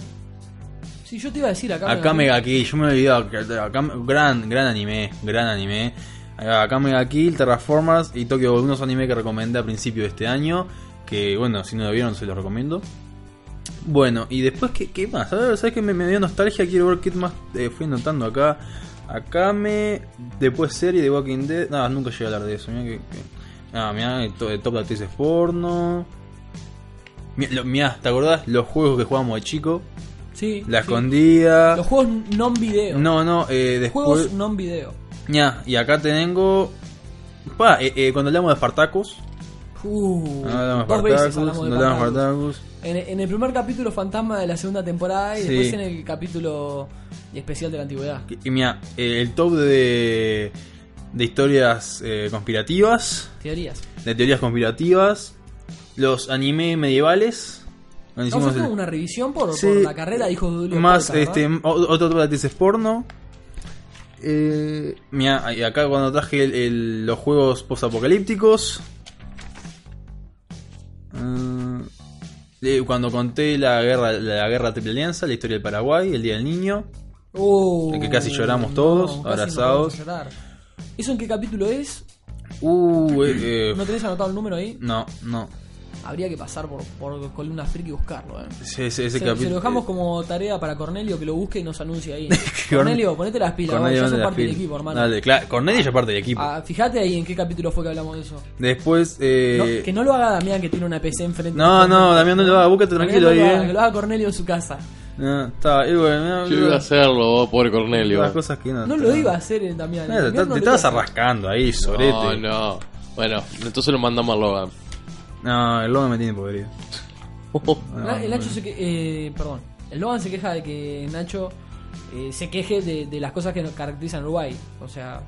Sí, yo te iba a decir. Akame ga Kill, yo me he olvidado. Akame- gran, gran anime, gran anime. Akame ga Kill, Terraformers y Tokyo Ghoul, unos animes que recomendé a principio de este año. Que bueno, si no lo vieron, se los recomiendo. Bueno, y después, ¿qué, qué más? A ver, ¿sabes que me, me dio nostalgia? Quiero ver qué más eh, fui notando acá. Akame, después serie de Walking Dead. No, nunca llegué a hablar de eso. Mirá que. que- Ah, mirá, el to- el top de actrices porno. Mirá, ¿te acordás? Los juegos que jugábamos de chico. Sí. La sí. escondida. Los juegos non-video. No, no, eh, después. Juegos non-video. Ya, y acá tengo. Pa, eh, eh, cuando hablamos de Spartacus. Uh, No dos veces hablamos de No. En, en el primer capítulo fantasma de la segunda temporada y Sí. después en el capítulo especial de la antigüedad. Y mira, eh, el top de. de historias eh, conspirativas. Teorías. De teorías conspirativas. Los anime medievales. Donde Vamos a hicimos hacer el- una revisión por, Sí, por la carrera de Julio Más Podcast, este, de actrices porno. Eh, mira, acá cuando traje el- el- los juegos postapocalípticos. Mm, eh, cuando conté la guerra, la guerra Triple Alianza, la historia del Paraguay, el Día del Niño. Uh, que casi lloramos todos, abrazados. ¿Eso en qué capítulo es? Uh, eh, ¿No tenés anotado el número ahí? no, no. Habría que pasar por, por columna freak y buscarlo, eh. Ese, ese- ese Se, capítulo- se lo dejamos como tarea para Cornelio que lo busque y nos anuncie ahí. Cornelio- ponete las pilas, Cornelio, vos, ya sos parte del equipo, hermano. Dale, claro, Cornelio ya parte del equipo. Ah, fíjate ahí en qué capítulo fue que hablamos de eso. Después, eh, No, que no lo haga Damián que tiene una PC enfrente. No, no, Damián no lo haga, búscate tranquilo ahí, haga, eh. Que lo haga Cornelio en su casa. no, está, y bueno, Yo iba a hacerlo, vos, pobre Cornelio. Las cosas que no. No lo iba a hacer. Eh, Damián te, no te estabas arrascando ahí, sorete. No, no. Bueno, entonces lo mandamos a Logan. No, el lobo me tiene podrido. Na- el Nacho se que, eh, perdón. El Logan se queja de que Nacho eh, se queje de, de las cosas que nos caracterizan a Uruguay. O sea,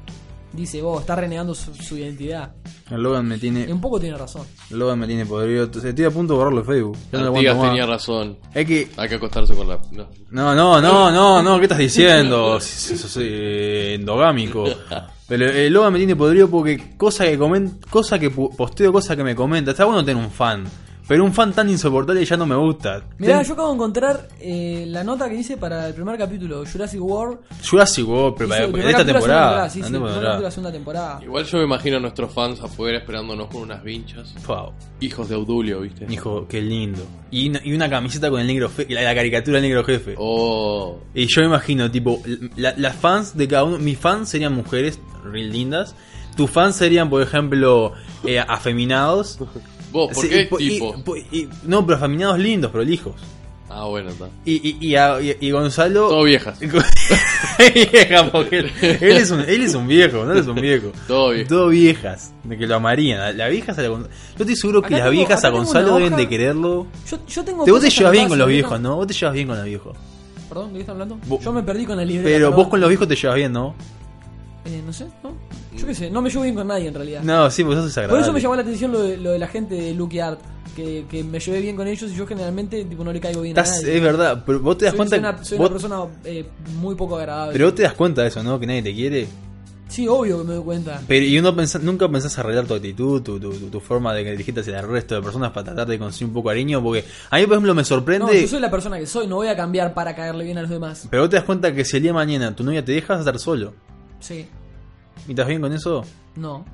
dice, vos, está renegando su, su identidad. El Logan me Y tiene. un poco tiene razón. el Logan me tiene podrido. Estoy a punto de borrarlo de Facebook. Ya no lo Artigas más. tenía razón. Es que. Hay que acostarse con la. No. No, no, no, no, no, ¿qué estás diciendo? Sos eh, endogámico. Pero el Logan me tiene podrido porque cosa que comen, cosa que posteo, cosa que me comenta. Está bueno tener un fan. Pero un fan tan insoportable ya no me gusta. Mirá, Ten- yo acabo de encontrar eh, la nota que hice para el primer capítulo, Jurassic World. Jurassic World, pero para- de esta capítulo, segunda temporada. Sí, sí, temporada. capítulo de la segunda temporada. Igual yo me imagino a nuestros fans afuera esperándonos con unas vinchas. Wow, Hijos de Audulio, ¿viste? hijo, qué lindo. Y una, y una camiseta con el negro jefe, la, la caricatura del negro jefe. Oh. Y yo me imagino, tipo, la- las fans de cada uno, mis fans serían mujeres real lindas. Tus fans serían, por ejemplo, eh, afeminados. ¿Vos, por Sí, qué y- tipo? po- y- no, pero afeminados lindos, pero lijos. Ah, bueno, está. Y, y, y, a- y- y Gonzalo. Todo viejas. Vieja, porque él, él es un, él es un viejo, no es un viejo. Todo viejo. Todo viejas, de que lo amarían. La, la vieja se la- Yo estoy seguro que Acá las tengo- viejas a Gonzalo deben de quererlo. Yo, yo tengo Te, vos te llevas bien con los viejos. ¿no? Vos te llevas bien con los viejos. Perdón, ¿de qué están hablando? Vos- yo me perdí con la libreta. Pero perdón. vos con los viejos te llevas bien, ¿no? Eh, no sé, ¿no? Yo qué sé, no me llevo bien con nadie en realidad. No, sí, porque eso es Por agradable. eso me llamó la atención lo de, lo de la gente de Lucky Art. Que, que me llevé bien con ellos y yo generalmente tipo, no le caigo bien a nadie. es verdad, pero vos te das soy, cuenta soy una, soy vos- una persona eh, muy poco agradable. Pero vos te das cuenta de eso, ¿no? Que nadie te quiere. Sí, obvio que me doy cuenta. Pero y uno pensa- nunca pensás arreglar tu actitud, tu, tu, tu- tu forma de dirigirte hacia el resto de personas para tratar de conseguir un poco de cariño. Porque a mí, por ejemplo, me sorprende. No, yo soy la persona que soy, no voy a cambiar para caerle bien a los demás. Pero vos te das cuenta que si el día de mañana tu novia te deja vas a estar solo. Sí, ¿Y estás bien con eso? no,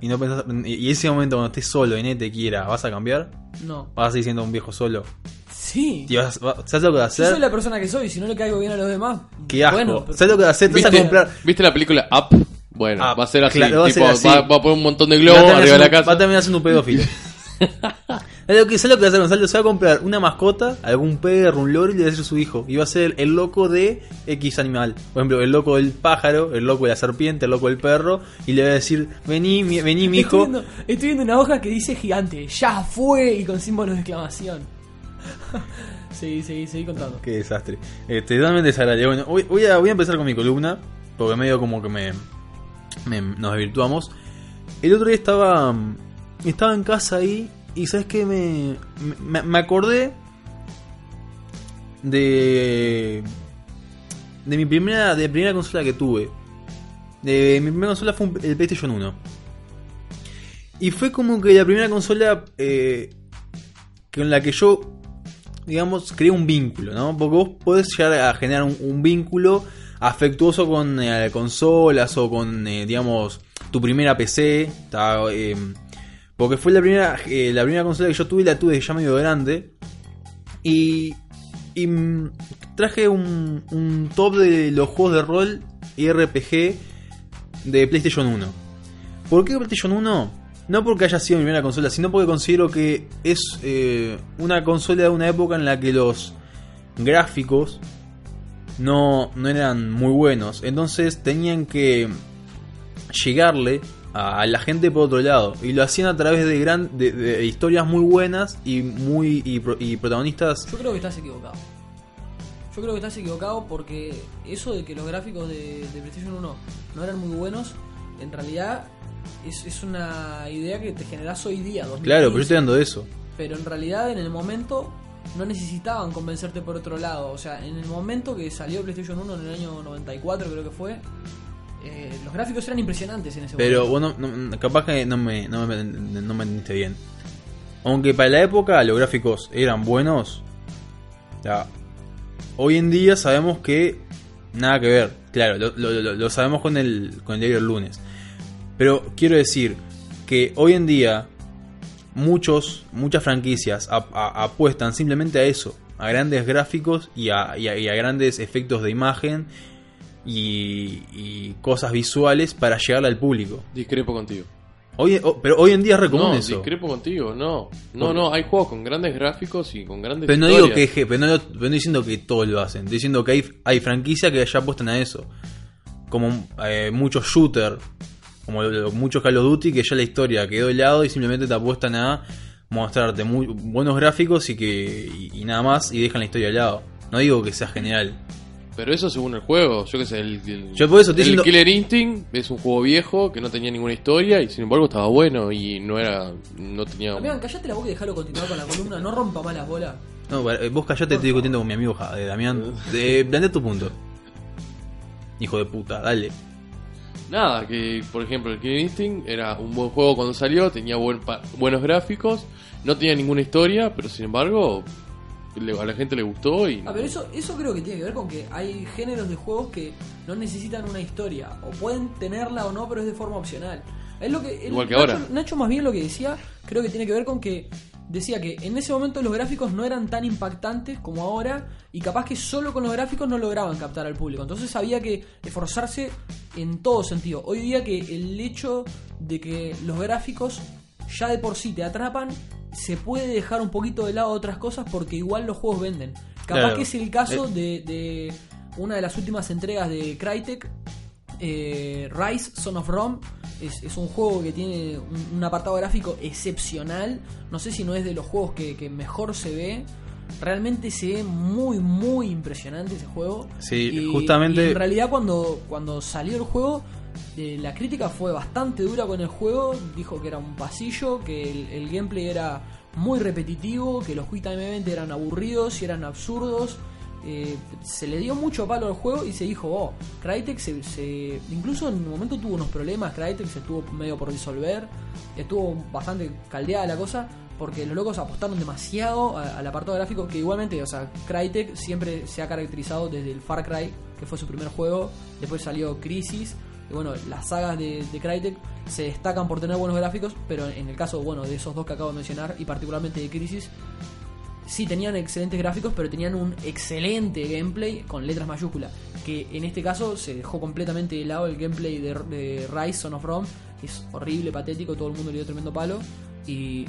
Y no pensás, y ese momento cuando estés solo y nadie te quiera, ¿vas a cambiar? no. ¿Vas a seguir siendo un viejo solo? Sí. ¿Y vas, vas- ¿Sabes lo que vas a Yo soy hacer? la persona que soy, si no le caigo bien a los demás. Qué asco. Bueno, pero- ¿Sabes lo que vas a hacer? Te vas a ¿Viste, comprar. ¿Viste la película Up? Bueno, Up, va a ser así. claro, va a tipo, ser así. Va, va a poner un montón de a globos arriba de la casa. Va a terminar siendo un pedófilo. ¿Sabes lo que, ¿sabes lo que va a hacer Gonzalo? Se va a comprar una mascota, algún perro, un loro y le va a decir su hijo. Y va a ser el loco de X animal. Por ejemplo, el loco del pájaro, el loco de la serpiente, el loco del perro. Y le va a decir, vení, mi, vení, mi Estoy hijo. viendo, estoy viendo una hoja que dice gigante, ya fue y con símbolos de exclamación. sí, sí, seguí contando. Qué desastre. Este, totalmente desagradable. Bueno, voy, voy a, voy a empezar con mi columna. Porque medio como que me, me- nos desvirtuamos. El otro día estaba. mm, Estaba en casa ahí. Y sabes que me, me. acordé. De. De mi primera. De primera consola que tuve. Mi primera consola fue el PlayStation 1. Y fue como que la primera consola. Eh, con la que yo digamos, crea un vínculo, ¿no? Porque vos podés llegar a generar un, vínculo afectuoso con eh, consolas o con, eh, digamos, tu primera PC. eh, porque fue la primera, eh, la primera consola que yo tuve, la tuve ya medio grande. Y, y mm, traje un, un top de los juegos de rol y RPG de PlayStation 1. ¿Por qué PlayStation 1? No porque haya sido mi primera consola, sino porque considero que es eh, una consola de una época en la que los gráficos no, no eran muy buenos. Entonces tenían que llegarle a la gente por otro lado. Y lo hacían a través de, gran, de, de historias muy buenas y, muy, y, y protagonistas. Yo creo que estás equivocado. Yo creo que estás equivocado porque eso de que los gráficos de, de PlayStation 1 no eran muy buenos, en realidad es, es una idea que te generás hoy día. 2015. Claro, pero yo estoy dando de eso. Pero en realidad en el momento no necesitaban convencerte por otro lado. O sea, en el momento que salió PlayStation 1 en el año 94 creo que fue, eh, los gráficos eran impresionantes en ese Pero momento. bueno, no- capaz que no me, no, me, no me entendiste bien. Aunque para la época los gráficos eran buenos, ya, hoy en día sabemos que nada que ver. Claro, lo, lo- lo- lo sabemos con el, con el diario del lunes. Pero quiero decir que hoy en día muchos, muchas franquicias a- apuestan simplemente a eso, a grandes gráficos y a, y a- y a grandes efectos de imagen y, y cosas visuales para llegarle al público. Discrepo contigo. Hoy, oh, pero hoy en día es re común No, eso. discrepo contigo, no. No, ¿Por no, hay juegos con grandes gráficos y con grandes Pero no digo que, pero no, pero no diciendo que todos lo hacen. Estoy diciendo que hay, hay franquicias que ya apuestan a eso. Como eh, muchos shooters, como muchos Call of Duty, que ya la historia quedó de lado y simplemente te apuestan a mostrarte muy buenos gráficos y que y, y nada más y dejan la historia al lado. No digo que sea general. Pero eso según el juego, yo qué sé, el, el- Yo por eso estoy el diciendo- Killer Instinct es un juego viejo que no tenía ninguna historia y sin embargo estaba bueno y no era no tenía Damián, callate la boca y dejalo continuar con la columna, no rompa más las bolas. No, para- eh, vos callate, estoy discutiendo con mi amigo Ja- eh, Damián. Eh, plantea tu punto. Hijo de puta, dale. nada, que por ejemplo el Killer Instinct era un buen juego cuando salió, tenía buen pa- buenos gráficos, no tenía ninguna historia, pero sin embargo a la gente le gustó y Ah, pero eso, eso creo que tiene que ver con que hay géneros de juegos que no necesitan una historia, o pueden tenerla o no, pero es de forma opcional. Es lo que, Igual que Nacho, ahora. Nacho más bien lo que decía, creo que tiene que ver con que decía que en ese momento los gráficos no eran tan impactantes como ahora y capaz que solo con los gráficos no lograban captar al público. Entonces había que esforzarse en todo sentido. Hoy día que el hecho de que los gráficos ya de por sí te atrapan, se puede dejar un poquito de lado otras cosas porque igual los juegos venden. Capaz Claro. que es el caso de, de una de las últimas entregas de Crytek, eh, Rise, Son of Rome. Es, es un juego que tiene un, un apartado gráfico excepcional. No sé si no es de los juegos que, que mejor se ve. Realmente se ve muy, muy impresionante ese juego. Sí, Y- justamente- y en realidad, cuando, cuando salió el juego, eh, la crítica fue bastante dura con el juego. Dijo que era un pasillo, que el, gameplay era muy repetitivo, que los quick time event eran aburridos y eran absurdos. Eh, se le dio mucho palo al juego y se dijo, oh, Crytek se, se- incluso en un momento tuvo unos problemas, Crytek se estuvo medio por disolver, estuvo bastante caldeada la cosa, porque los locos apostaron demasiado al apartado gráfico, que igualmente, o sea, Crytek siempre se ha caracterizado desde el Far Cry, que fue su primer juego, después salió Crisis, bueno, las sagas de, de Crytek se destacan por tener buenos gráficos, pero en el caso, bueno, de esos dos que acabo de mencionar, y particularmente de Crisis, sí tenían excelentes gráficos, pero tenían un excelente gameplay con letras mayúsculas. Que en este caso se dejó completamente de lado el gameplay de, de Rise Son of Rome, es horrible, patético, todo el mundo le dio tremendo palo. Y,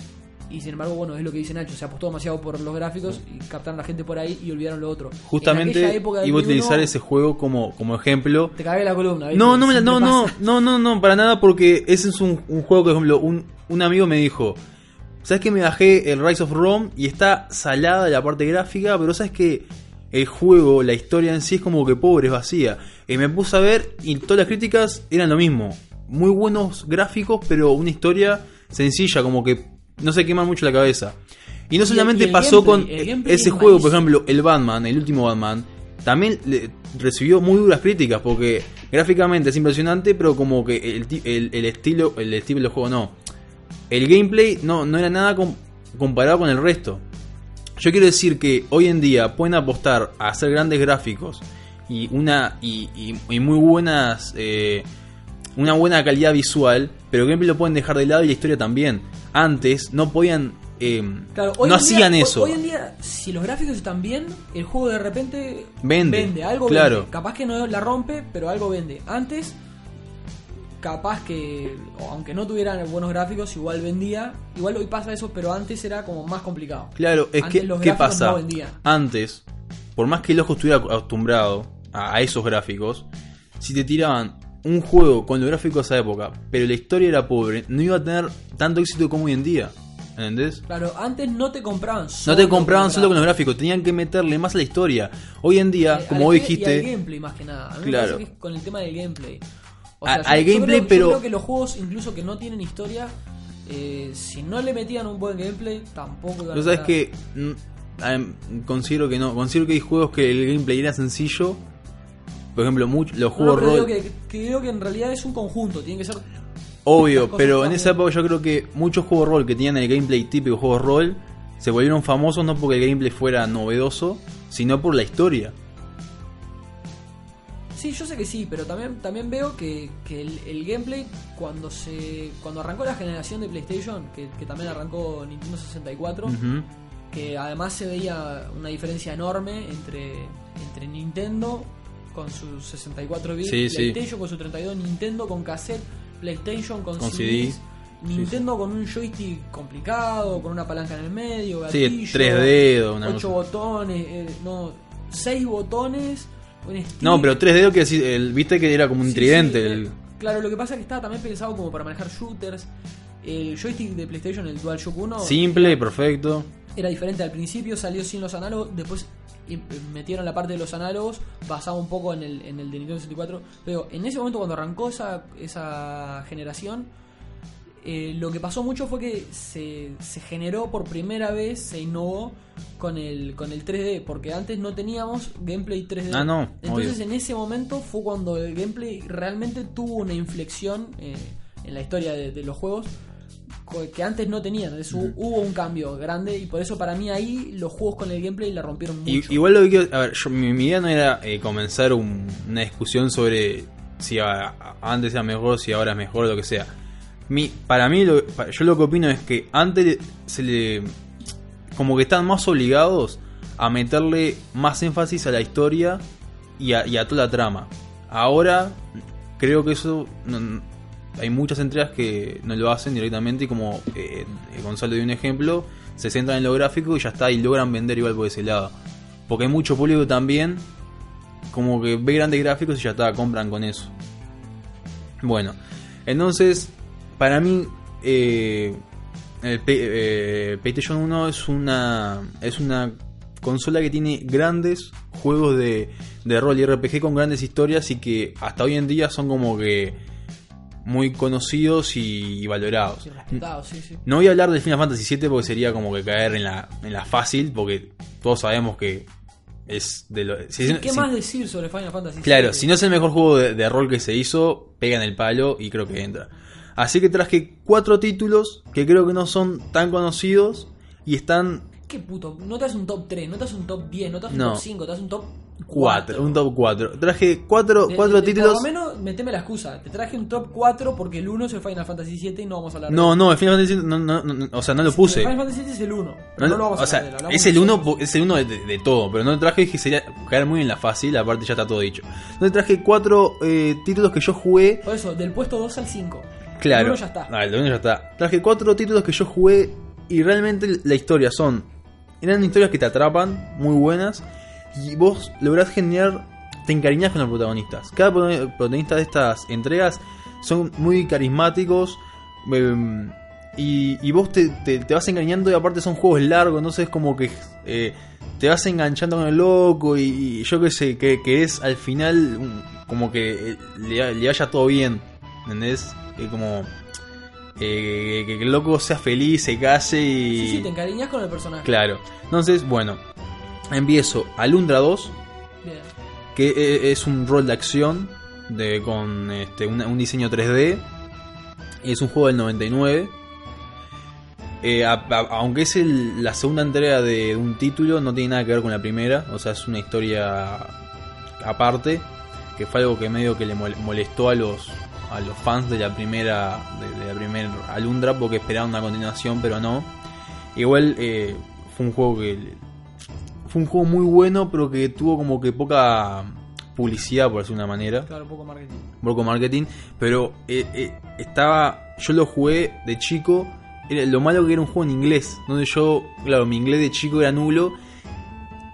y sin embargo, bueno, es lo que dice Nacho, se apostó demasiado por los gráficos y captaron a la gente por ahí y olvidaron lo otro. Justamente iba a utilizar ese juego como, como ejemplo. Te cagué la columna, ¿viste? No, no, no, no, pasa. no, no, no, para nada, porque ese es un, un juego que, por ejemplo, un, un amigo me dijo, ¿sabes que me bajé el Rise of Rome y está salada la parte gráfica, pero sabes que el juego, la historia en sí es como que pobre, es vacía? Y me puse a ver y todas las críticas eran lo mismo. Muy buenos gráficos, pero una historia sencilla, como que no se quema mucho la cabeza. Y no Y el- solamente y el pasó gameplay, con ese es juego, por ejemplo, el Batman, el último Batman, también le- recibió muy duras críticas porque gráficamente es impresionante, pero como que el, el- el estilo el estilo del juego no. El gameplay no, no era nada com- comparado con el resto. Yo quiero decir que hoy en día pueden apostar a hacer grandes gráficos y una y, y- y muy buenas eh, una buena calidad visual, pero gameplay lo pueden dejar de lado y la historia también. Antes no podían eh, Claro, no día- hacían hoy- eso. Hoy, en día, si los gráficos están bien, el juego de repente Vende, algo claro. vende. Capaz que no la rompe, pero algo vende. Antes, capaz que, aunque no tuvieran buenos gráficos, igual vendía. Igual hoy pasa eso, pero antes era como más complicado. Claro, es Antes que, los ¿qué pasa? no vendían. Antes, por más que el ojo estuviera acostumbrado a, a esos gráficos, si te tiraban un juego con los gráficos de esa época, pero la historia era pobre, no iba a tener tanto éxito como hoy en día. ¿Entendés? Claro, antes no te compraban No solo te compraban con solo con los gráficos, tenían que meterle más a la historia. Hoy en día, como al vos ge- Y al dijiste, gameplay más que nada. A mí Claro. me que con el tema del gameplay. O A- sea, yo- al yo gameplay, creo- yo pero- creo que los juegos, incluso que no tienen historia, eh, si no le metían un buen gameplay, tampoco iban a sabes que mm, considero que no, considero que hay juegos que el gameplay era sencillo. Por ejemplo, los No, no, juegos pero rol, digo que, creo que en realidad es un conjunto, tiene que ser. obvio, pero en esa época yo creo que muchos juegos rol que tenían el gameplay típico juegos rol se volvieron famosos no porque el gameplay fuera novedoso, sino por la historia. Sí, yo sé que sí, pero también, también veo que, que el, el gameplay cuando se cuando arrancó la generación de PlayStation, que, que también arrancó Nintendo 64, Ujú. que además se veía una diferencia enorme entre, entre Nintendo con sus 64 bits, Sí, sí. PlayStation con su 32, Nintendo con cassette, PlayStation con, Con CDs, CD. Nintendo con un joystick complicado, con una palanca en el medio, gatillo, tres dedos, una 8 cosa. botones, eh, no, 6 botones, un. No, pero tres dedos que el, viste que era como un tridente. sí, el- eh, Claro, lo que pasa es que estaba también pensado como para manejar shooters. El joystick de PlayStation, el DualShock 1, Simple, perfecto. era diferente al principio, salió sin los análogos, después metieron la parte de los análogos basado un poco en el, en el de Nintendo 64. Pero en ese momento, cuando arrancó esa, esa generación, eh, lo que pasó mucho fue que se, se generó por primera vez, se innovó con el, con el 3D, porque antes no teníamos gameplay 3D. Ah, no, Entonces obvio. en ese momento fue cuando el gameplay realmente tuvo una inflexión eh, en la historia de, de los juegos que antes no tenían. Entonces, hu- hubo un cambio grande y por eso para mí ahí los juegos con el gameplay la rompieron mucho. I- igual lo que quiero. A ver, yo- mi, mi idea no era eh, comenzar un- una discusión sobre si a- a- antes era mejor, si ahora es mejor, lo que sea. Mi, para mí, lo- yo lo que opino es que antes se le. como que están más obligados a meterle más énfasis a la historia y a, y a toda la trama. Ahora, creo que eso. no- hay muchas entregas que no lo hacen directamente y como eh, Gonzalo dio un ejemplo, se centran en lo gráfico y ya está, y logran vender igual por ese lado. Porque hay mucho público también, como que ve grandes gráficos y ya está, compran con eso. Bueno, entonces, para mí, eh, el eh, PlayStation 1 es una, es una consola que tiene grandes juegos de, de rol y RPG con grandes historias y que hasta hoy en día son como que muy conocidos y, y valorados. Respetado, sí, sí. No voy a hablar del Final Fantasy VII porque sería como que caer en la, en la fácil, porque todos sabemos que es de lo... si- ¿Qué si- más decir sobre Final Fantasy? Claro, VII? si no es el mejor juego de, de rol que se hizo, pega en el palo y creo que entra. Así que traje cuatro títulos que creo que no son tan conocidos y están ¿Qué puto? No te haces un top 3, no te haces un top 10, no te haces No. un top 5, te haces un top 4. cuatro, un top 4. Traje cuatro, cuatro títulos... Por lo menos meteme la excusa. Te traje un top 4 porque el 1 es el Final Fantasy 7 y no vamos a hablar de No, no, el Final Fantasy VII no, no, no, no, o sea, no lo puse. El Final Fantasy 7 es el 1. No, No, no, lo vamos a o sea, hablar es el uno, nosotros. es el uno de, de todo, pero no lo traje dije sería caer muy en la fácil, aparte ya está todo dicho. Entonces traje cuatro eh, títulos que yo jugué. Por eso, del puesto 2 al 5. Claro. El 1 ya está. Ah, el uno ya está. Traje cuatro títulos que yo jugué y realmente la historia son. Eran historias que te atrapan, muy buenas, y vos lográs generar. Te encariñás con los protagonistas. Cada prota- protagonista de estas entregas son muy carismáticos. em, y, y vos te, te- te vas encariñando y aparte son juegos largos, entonces como que eh, te vas enganchando con el loco y, y yo qué sé, que, que es al final un- como que eh, le, le vaya todo bien, ¿entendés? Que como eh, que, que el loco sea feliz, se case y... Sí, sí, te encariñas con el personaje. Claro. Entonces, bueno, empiezo Alundra 2, Bien. que eh, es un rol de acción de, con este, un diseño 3D. Es un juego del 99. Eh, a- a- aunque es el- la segunda entrega de un título, no tiene nada que ver con la primera. O sea, es una historia aparte. Que fue algo que medio que le mol- molestó a los, a los fans de la primera de, de la primera Alundra porque esperaban una continuación, pero no. Igual eh, fue un juego que fue un juego muy bueno, pero que tuvo como que poca publicidad, por decirlo de una manera, Claro, poco marketing. poco marketing, pero eh, eh, estaba, yo lo jugué de chico, era, lo malo que era un juego en inglés, donde yo, claro, mi inglés de chico era nulo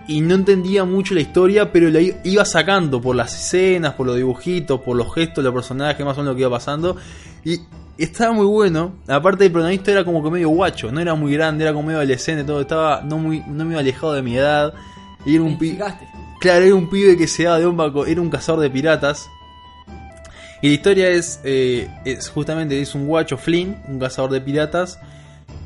y no entendía mucho la historia, pero la iba sacando por las escenas, por los dibujitos, por los gestos, los personajes, más o menos lo que iba pasando. Y estaba muy bueno. Aparte, el protagonista era como que medio guacho, no era muy grande, era como medio adolescente, todo estaba no muy, no muy alejado de mi edad. Y era un pi- Identificaste. Claro, era un pibe que se daba de bomba, era un cazador de piratas. Y la historia es, eh, es justamente es un guacho Flynn, un cazador de piratas,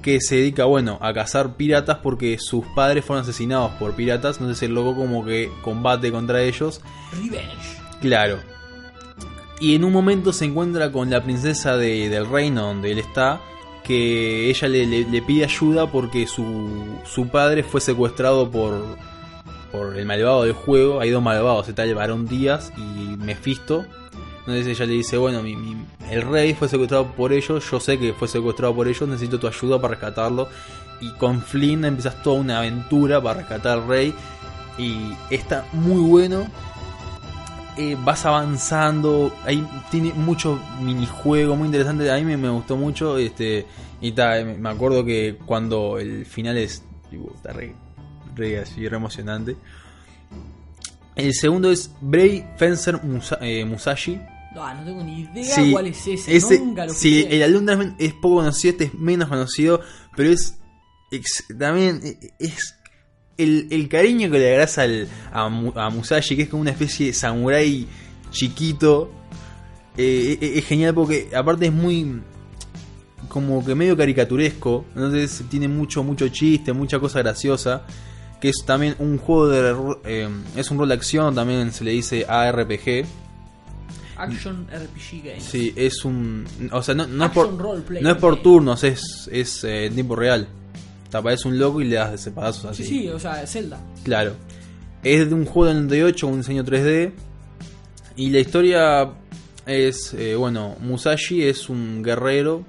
que se dedica, bueno, a cazar piratas porque sus padres fueron asesinados por piratas, entonces el loco como que combate contra ellos. Revenge. Claro. Y en un momento se encuentra con la princesa de- del reino donde él está, que ella le, le- pide ayuda porque su, su padre fue secuestrado por, por el malvado del juego. Hay dos malvados, está el varón Díaz y Mephisto. Entonces ella le dice, bueno, mi- mi- el rey fue secuestrado por ellos, yo sé que fue secuestrado por ellos, necesito tu ayuda para rescatarlo. Y con Flynn empiezas toda una aventura para rescatar al rey. Y está muy bueno eh, vas avanzando, ahí tiene mucho minijuego muy interesante, a mí me, me gustó mucho, este, y ta, eh, me acuerdo que cuando el final es, tipo, está re, re así, re emocionante. El segundo es Bray Fencer Musa- eh, Musashi. Ah, no tengo ni idea Sí, cuál es ese. Nunca lo sí, escuché. el alumno es, es poco conocido, este es menos conocido, pero es ex- también eh, es el, el cariño que le agarras al, a, Mu- a Musashi, que es como una especie de samurái chiquito, eh, eh, es genial porque aparte es muy como que medio caricaturesco, entonces tiene mucho mucho chiste, mucha cosa graciosa, que es también un juego de eh, es un rol de acción, también se le dice ARPG. Action RPG Game. Sí, es un o sea, no, no es Action por no es por turnos, es es eh, en tiempo real. Te aparece un loco y le das de separazos así. Sí, sí, o sea, Zelda. Claro. Es de un juego del 98, un diseño 3D. Y la historia es, eh, bueno, Musashi es un guerrero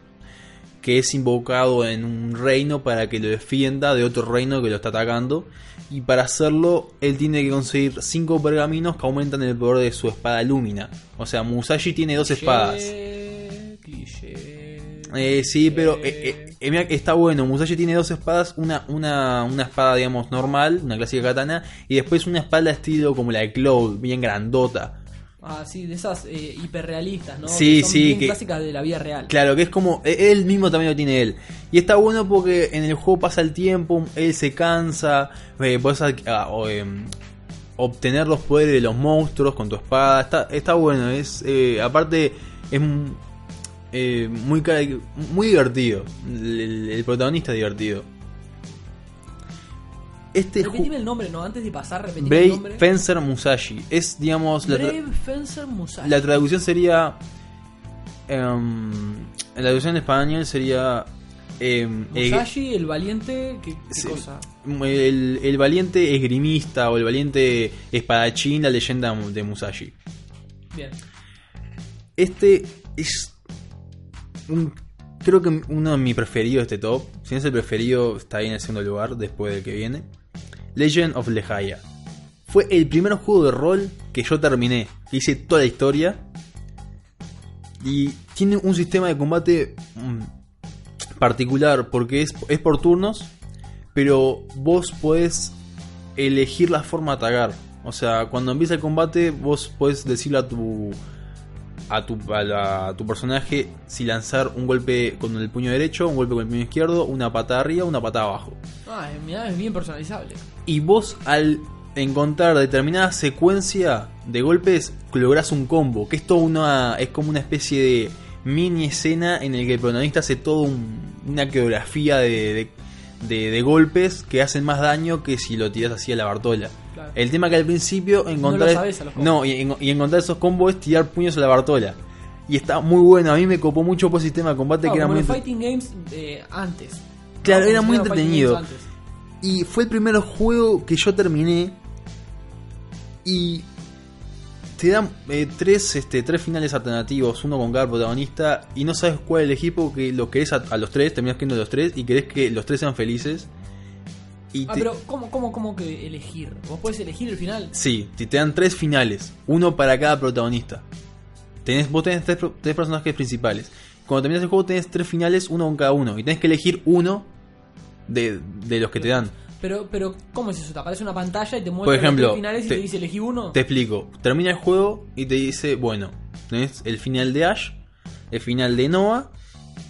que es invocado en un reino para que lo defienda de otro reino que lo está atacando. Y para hacerlo, él tiene que conseguir 5 pergaminos que aumentan el poder de su espada Lumina. O sea, Musashi tiene dos espadas. Eh, sí, pero eh, eh, eh, está bueno. Musashi tiene dos espadas, una, una, una espada, digamos, normal, una clásica katana, y después una espada estilo como la de Cloud, bien grandota. Ah, sí, de esas eh, hiperrealistas, ¿no? Sí, Que son sí, bien que- clásicas de la vida real. Claro, que es como, eh, él mismo también lo tiene él. Y está bueno porque en el juego pasa el tiempo, él se cansa, eh, ad- ah, em, obtener los poderes de los monstruos con tu espada. Está, está bueno, es eh, aparte es eh, muy, muy divertido. El, protagonista es divertido. Este Repetime el nombre, ¿no? Antes de pasar, repetime el Brave nombre. Fencer Musashi. Es, digamos, la, Brave Fencer Musashi. la traducción sería. em, la traducción en español sería. em, eh, Musashi, el valiente, ¿qué, cosa? el, el valiente esgrimista o el valiente espadachín, la leyenda de Musashi. Bien. Este es. Un- creo que uno de mis preferidos de este top. Si no es el preferido, está ahí en el segundo lugar después del que viene. Legend of Lehaya. Fue el primer juego de rol que yo terminé. Hice toda la historia. Y tiene un sistema de combate mm, particular porque es, es por turnos. Pero vos podés elegir la forma de atacar. O sea, cuando empieza el combate, vos podés decirle a tu a tu, a la- a tu personaje si lanzar un golpe con el puño derecho, un golpe con el puño izquierdo, una patada arriba, una patada abajo. Ah, mirá, es bien personalizable. Y vos al encontrar determinada secuencia de golpes, lográs un combo, que es todo una, es como una especie de mini escena en el que el protagonista hace toda una coreografía de, de- de- de golpes que hacen más daño que si lo tiras así a la Bartola. Claro. El tema que al principio encontrar lo sabes a los combos. no, y, en- y encontrar esos combos es tirar puños a la Bartola. Y está muy bueno, a mí me copó mucho por el sistema de combate que era muy fighting games eh, antes. Claro, No, era muy entretenido. Y fue el primer juego que yo terminé. Y te dan eh, tres, este, tres finales alternativos, uno con cada protagonista. Y no sabes cuál elegir porque lo querés a, a los tres, terminas queriendo los tres. Y querés que los tres sean felices. Y Ah, te- pero ¿cómo, cómo, ¿cómo que elegir? ¿Vos podés elegir el final? Sí, te, te dan tres finales, uno para cada protagonista. Tenés, vos tenés tres, tres personajes principales. Cuando terminas el juego tenés tres finales, uno con cada uno. Y tenés que elegir uno de, de los que te dan. Pero, pero, ¿cómo es eso? Te aparece una pantalla y te muestra Por ejemplo, los finales y te- te dice elegí uno. Te explico. Termina el juego y te dice, bueno, tenés el final de Ash, el final de Noah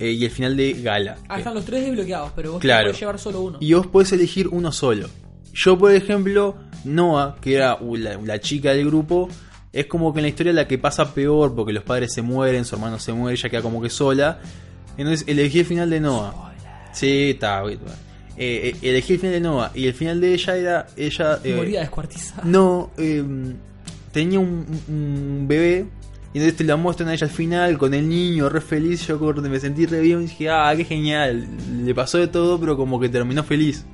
eh, y el final de Gala. Ah, están los tres desbloqueados, pero vos Claro. podés llevar solo uno. Y vos podés elegir uno solo. Yo, por ejemplo, Noah, que era la, la chica del grupo, es como que en la historia la que pasa peor porque los padres se mueren, su hermano se muere, ella queda como que sola. Entonces elegí el final de Noah. Sí, está. Eh, eh, elegí el final de Noah y el final de ella era ella eh, Moría descuartizada. no eh, tenía un, un bebé y entonces te la muestran a ella al final con el niño re feliz yo me sentí re bien y dije ah qué genial le pasó de todo pero como que terminó feliz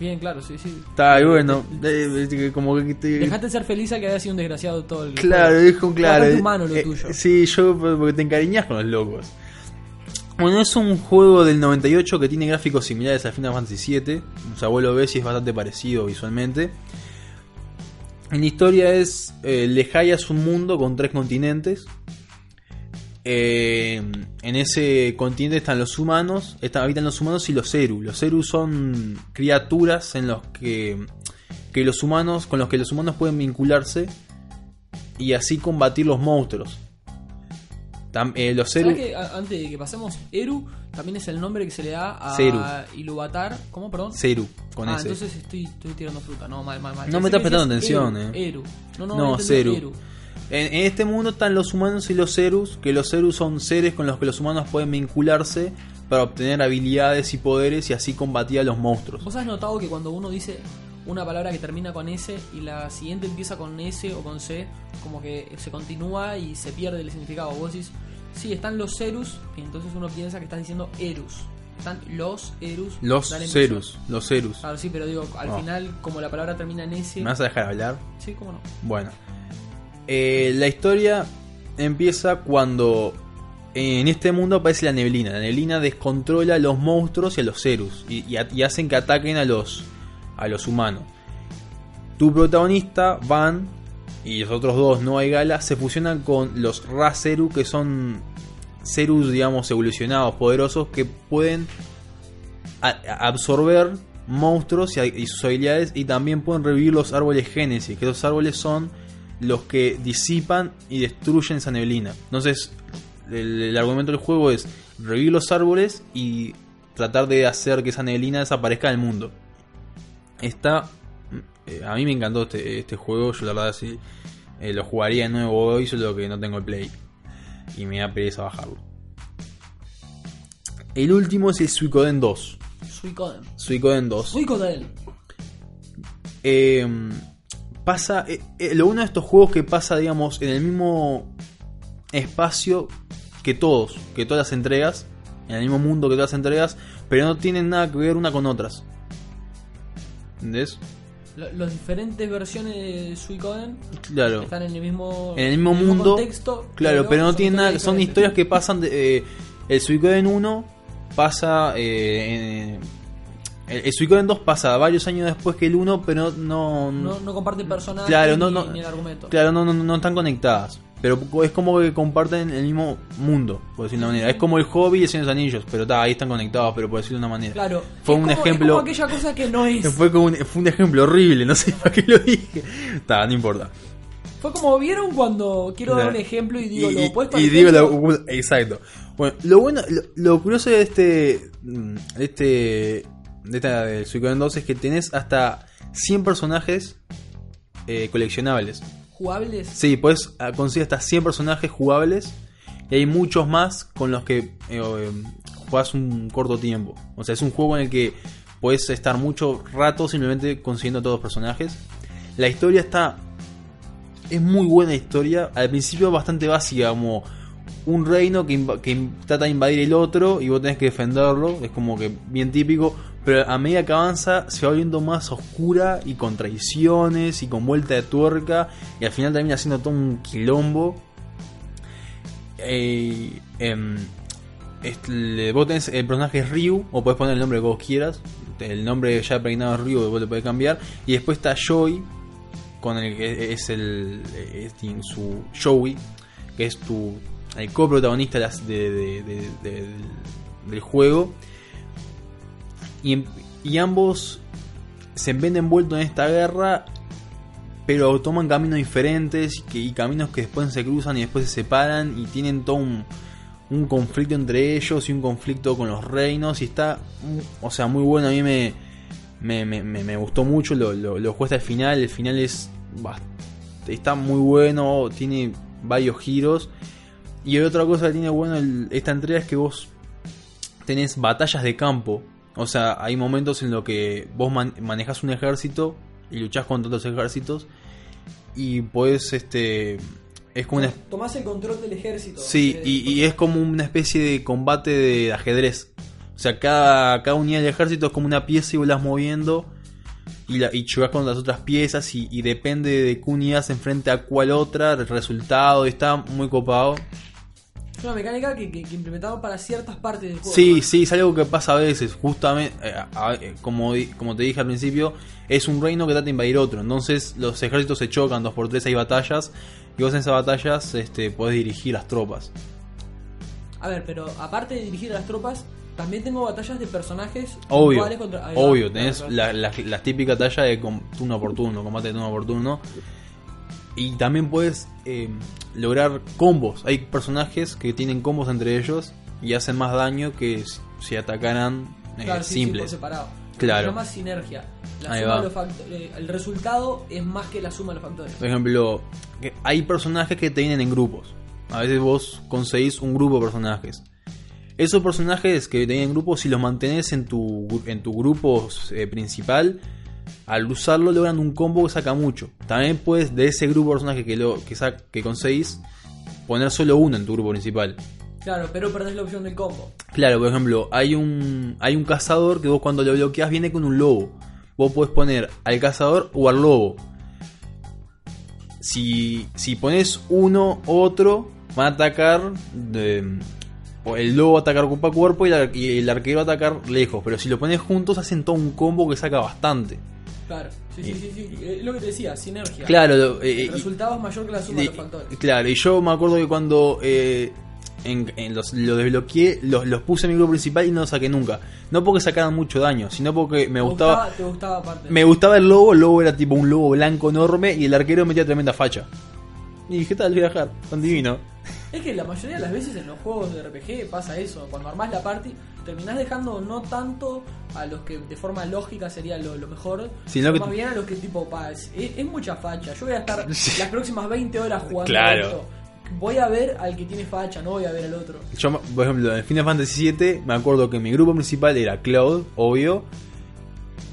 Bien, claro, sí, sí. está y bueno eh, como que te, Dejaste de ser feliz a que haya sido un desgraciado todo el Claro, es como claro. Eh, humano lo eh, tuyo. Sí, yo porque te encariñas con los locos. Bueno, es un juego del 98 que tiene gráficos similares al Final Fantasy VII. O sea, vos lo ves y es bastante parecido visualmente. En la historia es. Eh, Lejaya es un mundo con tres continentes. Eh, en ese continente están los humanos, están, habitan los humanos y los Eru. Los Eru son criaturas en los que, que los humanos, con los que los humanos pueden vincularse y así combatir los monstruos. Tam- eh, los ¿Sabes Zeru. que a- antes de que pasemos, Eru también es el nombre que se le da a. Iluvatar? ¿Cómo, perdón? Zeru, con ah, ese. entonces estoy, estoy tirando fruta. No, mal, mal, mal. No me estás prestando atención, Eru, eh. Eru. No, no, No. Eru. En, en este mundo están los humanos y los Zerus, que los Zerus son seres con los que los humanos pueden vincularse para obtener habilidades y poderes y así combatir a los monstruos. ¿Vos has notado que cuando uno dice una palabra que termina con S y la siguiente empieza con S o con C, como que se continúa y se pierde el significado? Vos decís, sí, están los Cerus, y entonces uno piensa que estás diciendo Erus. Están los Erus. Los. Zerus, los Zerus. Claro, sí, pero digo, al Oh. final, como la palabra termina en S. ¿Me vas a dejar hablar? Sí, cómo no. Bueno, Eh, la historia empieza cuando en este mundo aparece la neblina. La neblina descontrola a los monstruos y a los Zerus y, y a- y hacen que ataquen a los, a los humanos. Tu protagonista, Van, y los otros dos, Noah y Gala, se fusionan con los Ra-Zeru, que son Zerus, digamos, evolucionados, poderosos, que pueden absorber monstruos y sus habilidades y también pueden revivir los árboles Génesis, que los árboles son los que disipan y destruyen esa neblina. Entonces, el, el argumento del juego es revivir los árboles y tratar de hacer que esa neblina desaparezca del mundo. Está. eh, a mí me encantó este, este juego, yo la verdad sí eh, lo jugaría de nuevo hoy, solo que no tengo el play. Y me da pereza bajarlo. El último es el Suicoden 2. Suicoden. Suicoden 2. Suicoden. Eh, pasa. eh, eh, lo uno de estos juegos que pasa, digamos, en el mismo espacio que todos, que todas las entregas, en el mismo mundo que todas las entregas, pero no tienen nada que ver una con otras. ¿Entendés? Las diferentes versiones de Suicoden Claro. están en el mismo, En el mismo mundo. contexto. claro, pero, no son tienen nada. Son historias que pasan de. eh, el Suicoden 1 pasa. eh, en- el, el Suicoden 2 pasa varios años después que el 1, pero no. No, no comparten personajes Claro, no, ni, no. ni el argumento. Claro, no, no, no están conectadas. Pero es como que comparten el mismo mundo, por decirlo de una manera. Es como el hobby y el Señor de los Anillos, pero está, ahí están conectados, pero por decirlo de una manera. Claro. Fue es un como- ejemplo- Es como aquella cosa que no es. Fue, como un, fue un ejemplo horrible, no sé para qué lo dije. Está, no importa. Fue como vieron cuando quiero dar un ejemplo y digo Y- lo opuesto y digo lo- exacto. Bueno, lo bueno, lo, lo curioso de este, mm, de este, de esta del Suicoden 2 es que tenés hasta 100 personajes eh, coleccionables. Jugables. Sí, puedes ah, conseguir hasta 100 personajes jugables y hay muchos más con los que eh, eh, un corto tiempo. O sea, es un juego en el que puedes estar mucho rato simplemente consiguiendo todos los personajes. La historia está... Es muy buena historia. Al principio bastante básica, como un reino que, que trata de invadir el otro y vos tenés que defenderlo. Es como que bien típico. Pero a medida que avanza se va volviendo más oscura y con traiciones y con vuelta de tuerca. Y al final termina siendo todo un quilombo. Eh, este, vos tenés el personaje Ryu, o podés poner el nombre que vos quieras. El nombre ya pregnado es Ryu, vos lo podés cambiar. Y después está Joy, con el que es el su Joey, que es tu el coprotagonista del juego. Y, en- y ambos se ven envueltos en esta guerra, pero toman caminos diferentes y, caminos que después se cruzan y después se separan y tienen todo un, conflicto entre ellos y un conflicto con los reinos y está, mm, o sea, muy bueno. A mí me, me, me- me- gustó mucho, lo, lo, hasta el final. El final es está muy bueno, tiene varios giros. Y otra cosa que tiene bueno el- esta entrega es que vos tenés batallas de campo. O sea, hay momentos en los que vos man- manejas un ejército y luchás contra otros ejércitos. Y podés, este. Es como una. Tomás el control del ejército. Sí, Eh, y, y es como una especie de combate de ajedrez. O sea, cada, cada unidad del ejército es como una pieza y vos las moviendo. Y, la, y chocas con las otras piezas. Y, y depende de qué unidad se enfrenta a cuál otra. El resultado está muy copado. Es una mecánica que, que, para ciertas partes del juego. Sí, ¿no? sí, es algo que pasa a veces. Justamente, eh, a- eh, como, como te dije al principio, es un reino que trata de invadir otro. Entonces los ejércitos se chocan dos por tres, hay batallas. Y vos en esas batallas este, podés dirigir las tropas. A ver, pero aparte de dirigir a las tropas, también tengo batallas de personajes. Obvio, contra- va, obvio, claro, tenés claro. la, la, la típica talla de turno por turno, combate de turno por turno. Y también puedes eh, lograr combos. Hay personajes que tienen combos entre ellos y hacen más daño que si- atacaran eh, Claro, sí, sí, simples. por separado. Claro. Se llama sinergia. La Ahí suma va. de los eh, el resultado es más que la suma de los factores. Por ejemplo, que hay personajes que te vienen en grupos. A veces vos conseguís un grupo de personajes. Esos personajes que te vienen en grupos, si los mantenés en tu, en tu grupo eh, principal, al usarlo logran un combo que saca mucho. También puedes, de ese grupo de personajes que, lo, que, sa- que conseguís, poner solo uno en tu grupo principal. Claro, pero perdés la opción del combo. Claro, por ejemplo, hay un, hay un cazador que vos cuando lo bloqueas viene con un lobo. Vos podés poner al cazador o al lobo. Si, si pones uno otro, van a atacar. de- el lobo va a atacar cuerpo a cuerpo y el, ar- y el arquero va a atacar lejos. Pero si lo pones juntos, hacen todo un combo que saca bastante. Claro, sí, sí, sí, sí. Eh, lo que te decía, sinergia. Claro, eh, El y- resultado es mayor que la suma de los factores. Claro, y yo me acuerdo que cuando eh, en, en los, lo desbloqueé, los, los puse en mi grupo principal y no los saqué nunca. No porque sacaran mucho daño, sino porque me ¿Te gustaba, Te gustaba aparte. me gustaba el lobo, el lobo era tipo un lobo blanco enorme y el arquero metía tremenda facha. Y dije, tal, dejar, tan divino. Es que la mayoría de las veces en los juegos de RPG pasa eso. Cuando armás la party, terminás dejando no tanto a los que de forma lógica sería lo, lo mejor, Sino que- más bien a los que tipo, pa, es, es mucha facha. Yo voy a estar las próximas 20 horas jugando Claro. esto. Voy a ver al que tiene facha, no voy a ver al otro. Yo, por ejemplo, en Final Fantasy VII me acuerdo que mi grupo principal era Cloud, obvio,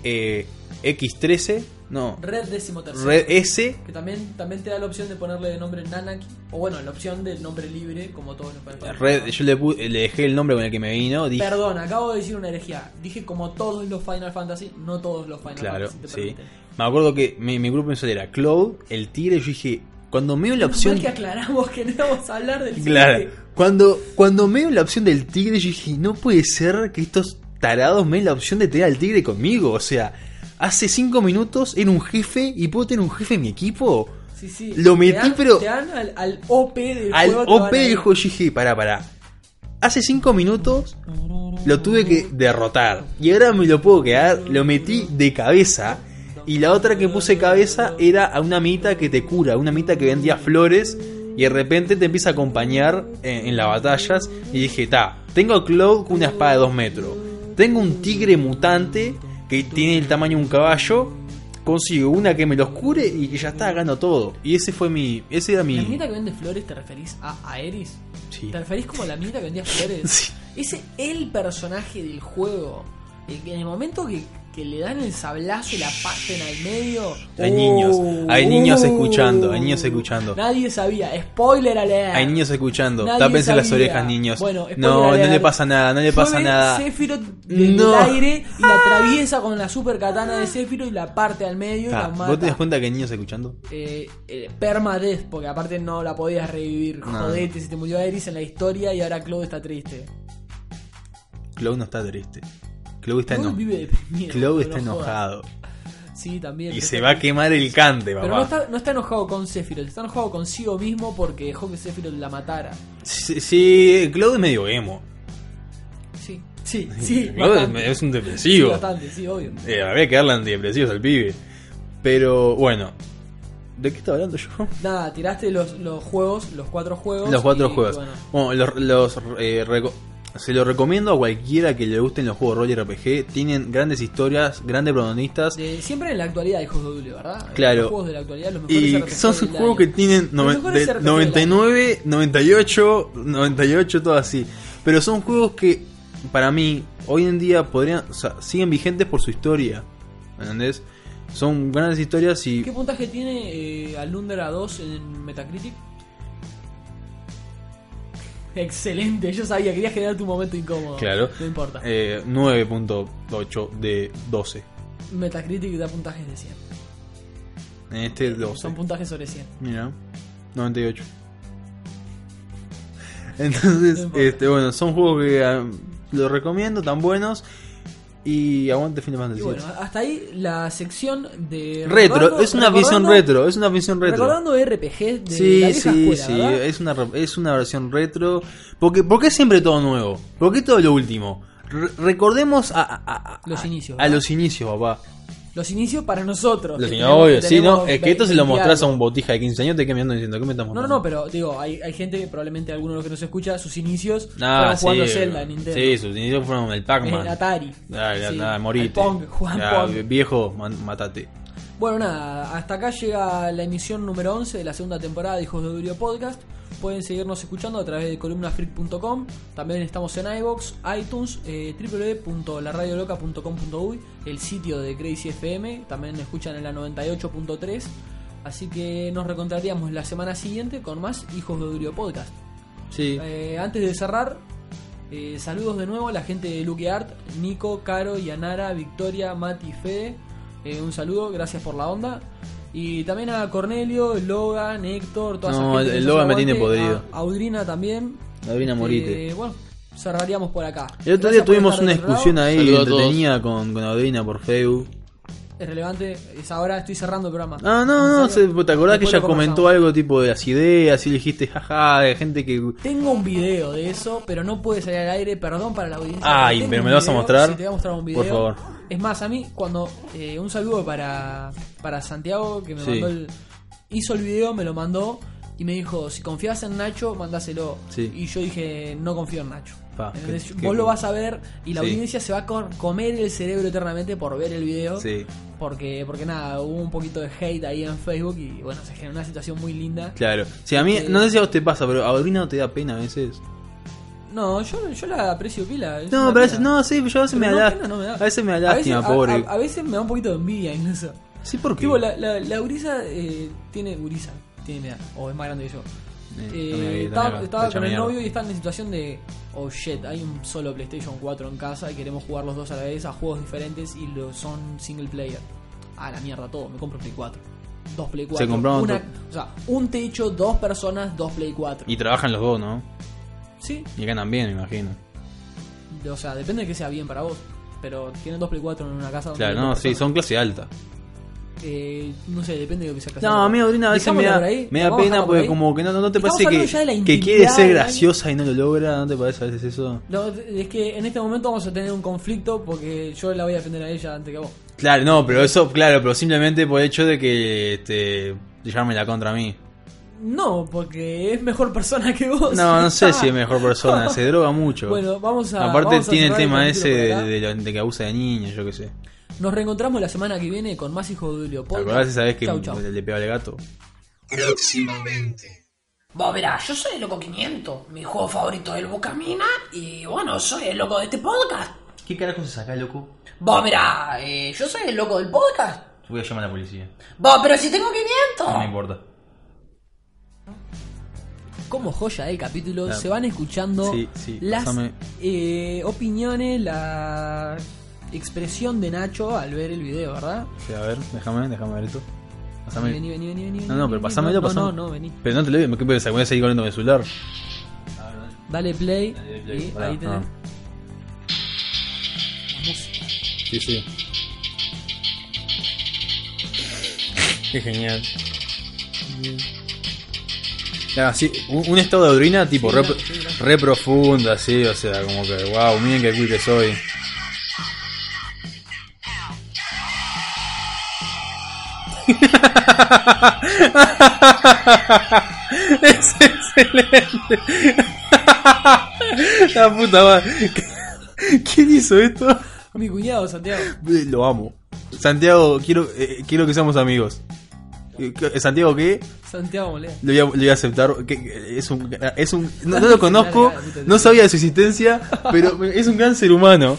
eh, X13, no, Red décimo tercero. Red S Que también, también te da la opción de ponerle de nombre Nanaki. O bueno, la opción del nombre libre, como todos los Final Fantasy. Red, yo le, dejé el nombre con el que me vino. Dije, Perdón, acabo de decir una herejía. Dije como todos los Final Fantasy, no todos los Final claro, Fantasy te sí. Me acuerdo que mi, mi grupo principal era Cloud, el tigre. Yo dije, cuando me dio la opción. que aclaramos que no vamos a hablar del Claro, cuando, cuando me dio la opción del tigre, yo dije, no puede ser que estos tarados me den la opción de tener al tigre conmigo. O sea, hace 5 minutos era un jefe y puedo tener un jefe en mi equipo. Sí, sí. Lo Te metí, dan- pero- Te dan al, al OP del Al juego. van OP del juego, yo dije, pará, pará. Hace 5 minutos lo tuve que derrotar. Y ahora me lo puedo quedar. Lo metí de cabeza. Y la otra que puse cabeza era a una amiguita que te cura. Una amiguita que vendía flores. Y de repente te empieza a acompañar en, en las batallas. Y dije, ta, tengo a Cloud con una espada de 2 metros. Tengo un tigre mutante que tiene el tamaño de un caballo. Consigo una que me los cure y que ya está, gano todo. Y ese fue mi. Ese era mi. ¿La minita que vende flores te referís a Aeris? Sí. ¿Te referís como la minita que vendía flores? Sí. Ese el personaje del juego. en el momento que, que le dan el sablazo y la parten al medio. Hay niños, hay niños escuchando, hay niños escuchando. Nadie sabía. Spoiler alert. Hay niños escuchando. Nadie Tápense las sabía. orejas, niños. Bueno, no, no le pasa nada, no le pasa nada. Sephiroth del No. aire y la atraviesa con la super katana de Sephiroth y la parte al medio y Ta, la mata. ¿Vos te das cuenta que hay niños escuchando? eh, eh, permadeath, porque aparte no la podías revivir. No. Jodete, se te murió Aeris en la historia y ahora Claude está triste. Cloud no está triste. Cloud está, eno- vive deprimido. Está enojado. Sí, también. Y se va a quemar el cante, Pero no papá. está, no está enojado con Sephiroth, está enojado consigo mismo porque dejó que Sephiroth la matara. Sí, sí, es medio emo. Sí, sí, sí. Es, un Sí, depresivo. bastante, sí, obvio. Eh, habría que darle antidepresivos al pibe. Pero bueno. ¿De qué estaba hablando yo? Nada, tiraste los, los juegos, los cuatro juegos. Los cuatro y, juegos. bueno, Bueno, los, los, eh, reco- se lo recomiendo a cualquiera que le gusten los juegos rol y RPG. Tienen grandes historias, grandes protagonistas. de- siempre en la actualidad hay juegos de W, ¿verdad? Claro. Los juegos de la actualidad, los mejores Y RPGs son del juegos que tienen de RPGs 99, 98, 98, todo así. Pero son juegos que para mí hoy en día podrían, o sea, siguen vigentes por su historia. ¿Entendés? Son grandes historias y ¿Qué puntaje tiene eh, Alundra 2 en Metacritic? Excelente, yo sabía, quería generar tu momento incómodo. Claro. No importa. eh, 9.8 de 12. Metacritic da puntajes de 100. En este 12. Son puntajes sobre 100. Mira, 98. Entonces, No este, bueno, son juegos que ah, los recomiendo, tan buenos. Y aguante Final Y Fantasy. bueno, hasta ahí la sección de. retro, es una visión retro, es una visión retro. Recordando RPG de la Sí, vieja sí, escuela, sí, ¿verdad? es una, es una versión retro. Porque, ¿Por qué siempre todo nuevo? ¿Por qué todo lo último? Re- recordemos a, a- a- Los inicios, A los inicios, papá. Los inicios para nosotros. Lo que señor, tenemos- obvio, sí, no, es que esto se lo 20 mostrás a un botija de 15 años, te mirando diciendo, ¿qué me estás No, mostrando? no, no, pero digo, hay, hay gente, probablemente alguno de los que nos escucha, sus inicios Ah, fueron sí, jugando Zelda en Nintendo. Sí, sus inicios fueron el Pac-Man. Atari. Dale, Sí, nada, morite. Pong, juegan Ya, Pong. Viejo, man- matate. Bueno, nada, hasta acá llega la emisión número 11 de la segunda temporada de Hijos de Durio Podcast. Pueden seguirnos escuchando a través de columnafreak.com. También estamos en iBox, iTunes, eh, www.laradioloca.com.uy, el sitio de Crazy FM. También escuchan en la 98.3. Así que nos reencontraríamos la semana siguiente con más Hijos de Durio Podcast. Sí. Eh, antes de cerrar, eh, saludos de nuevo a la gente de Luke Art, Nico, Caro, Yanara, Victoria, Mati Fede. Eh, un saludo, gracias por la onda. Y también a Cornelio, Logan, Héctor, toda esa No, gente el- el Logan me tiene podrido. A Audrina también. Adivina, morite. Eh, bueno, cerraríamos por acá. El otro Gracias día por tuvimos estar una del otro discusión ahí Saludos a todos. entretenida con, con Audrina por Facebook. Es relevante, es ahora, estoy cerrando el programa. Ah, no, no, ¿En se-? ¿te acordás que Después ella lo comentó conversamos. algo tipo de las ideas y le dijiste jaja, de gente que... Tengo un video de eso, pero no puede salir al aire. Perdón para la audiencia. Ay, Tengo pero un ¿me lo vas a video, mostrar? sí, te voy a mostrar un video. Por favor. Es más, a mí, cuando. eh, un saludo para, para Santiago, que me Sí. mandó el. Hizo el video, me lo mandó. Y me dijo: Si confías en Nacho, mandáselo. Sí. Y yo dije: No confío en Nacho. Pa, ¿Entendés? qué- Vos qué- lo vas a ver y la Sí. audiencia se va a comer el cerebro eternamente por ver el video. Sí, Porque, porque nada, hubo un poquito de hate ahí en Facebook y bueno, se generó una situación muy linda. claro. Sí, a mí, Eh, no sé si a vos te pasa, pero a Audrina no te da pena a veces. No, yo, yo la aprecio pila. No, pero no, sí, yo a veces me da no, lástima. pena no me da. A veces me da A veces- lástima, a- pobre. A, a veces me da un poquito de envidia incluso. Sí, ¿por qué? Tipo, la, la, la Urisa eh, tiene. Urisa, tiene mi edad, o es más grande que yo. Eh, Eh, estaba estaba con el mierda. novio y están en situación de. Oh shit, hay un solo PlayStation 4 en casa y queremos jugar los dos a la vez a juegos diferentes y lo, son single player. A la mierda todo, me compro Play 4. Dos Play 4. compraron una, to- O sea, un techo, dos personas, dos Play 4. Y trabajan los dos, ¿no? Sí, Y ganan bien, me imagino. o sea, depende de que sea bien para vos. Pero tienen dos Play 4 en una casa donde Claro, no, sí, personas. son clase alta. Eh, no sé, depende de lo que sea No, a mí Audrina a veces me da, ahí, me pena por porque como que no, no te parece que, que quiere ser graciosa y no lo logra, ¿no te parece a veces eso? No, es que en este momento vamos a tener un conflicto porque yo la voy a defender a ella antes que a vos. Claro, no, pero eso, claro, pero simplemente por el hecho de que este, llevarme la contra a mí. No, porque es mejor persona que vos. No, no sé si es mejor persona, se droga mucho. Bueno, vamos a. Aparte vamos a tiene el tema ese de, de de que abusa de niños, yo qué sé. Nos reencontramos la semana que viene con más hijos de Julio ¿Te acordás esa vez que Chau, chau. le pegaba al gato? Próximamente. Vos verá, yo soy el loco 500, mi juego favorito es el Bocamina y bueno, soy el loco de este podcast. ¿Qué carajo se saca, loco? Vos mirá, eh, yo soy el loco del podcast. Voy a llamar a la policía. Vos, pero si tengo 500. No me importa. Como joya del capítulo, se van escuchando sí, sí, las eh, opiniones, la expresión de Nacho al ver el video, ¿verdad? Sí, a ver, déjame, déjame ver esto. Pásame. Vení, vení, vení, vení, No, no, pero vení. pásamelo, no, pásamelo. No, no, vení. Pero no te lo digo, ¿qué pensás? Voy a seguir corriendo con el celular. Dale play. Dale play, y ahí tenés. ah. la música. Sí, sí. Qué genial. Ah, sí, un, un estado de Audrina tipo Sí, re, re profunda, sí, o sea, como que, wow, miren qué cool que soy. es excelente. La puta madre. ¿Quién hizo esto? Mi cuñado, Santiago. Lo amo. Santiago, quiero, eh, quiero que seamos amigos. Eh, ¿qué- ¿Santiago qué? Santiago Molea. Lo voy a, lo voy a aceptar. que- Es un, es un, no, no lo conozco, no sabía de su existencia, pero es un gran ser humano.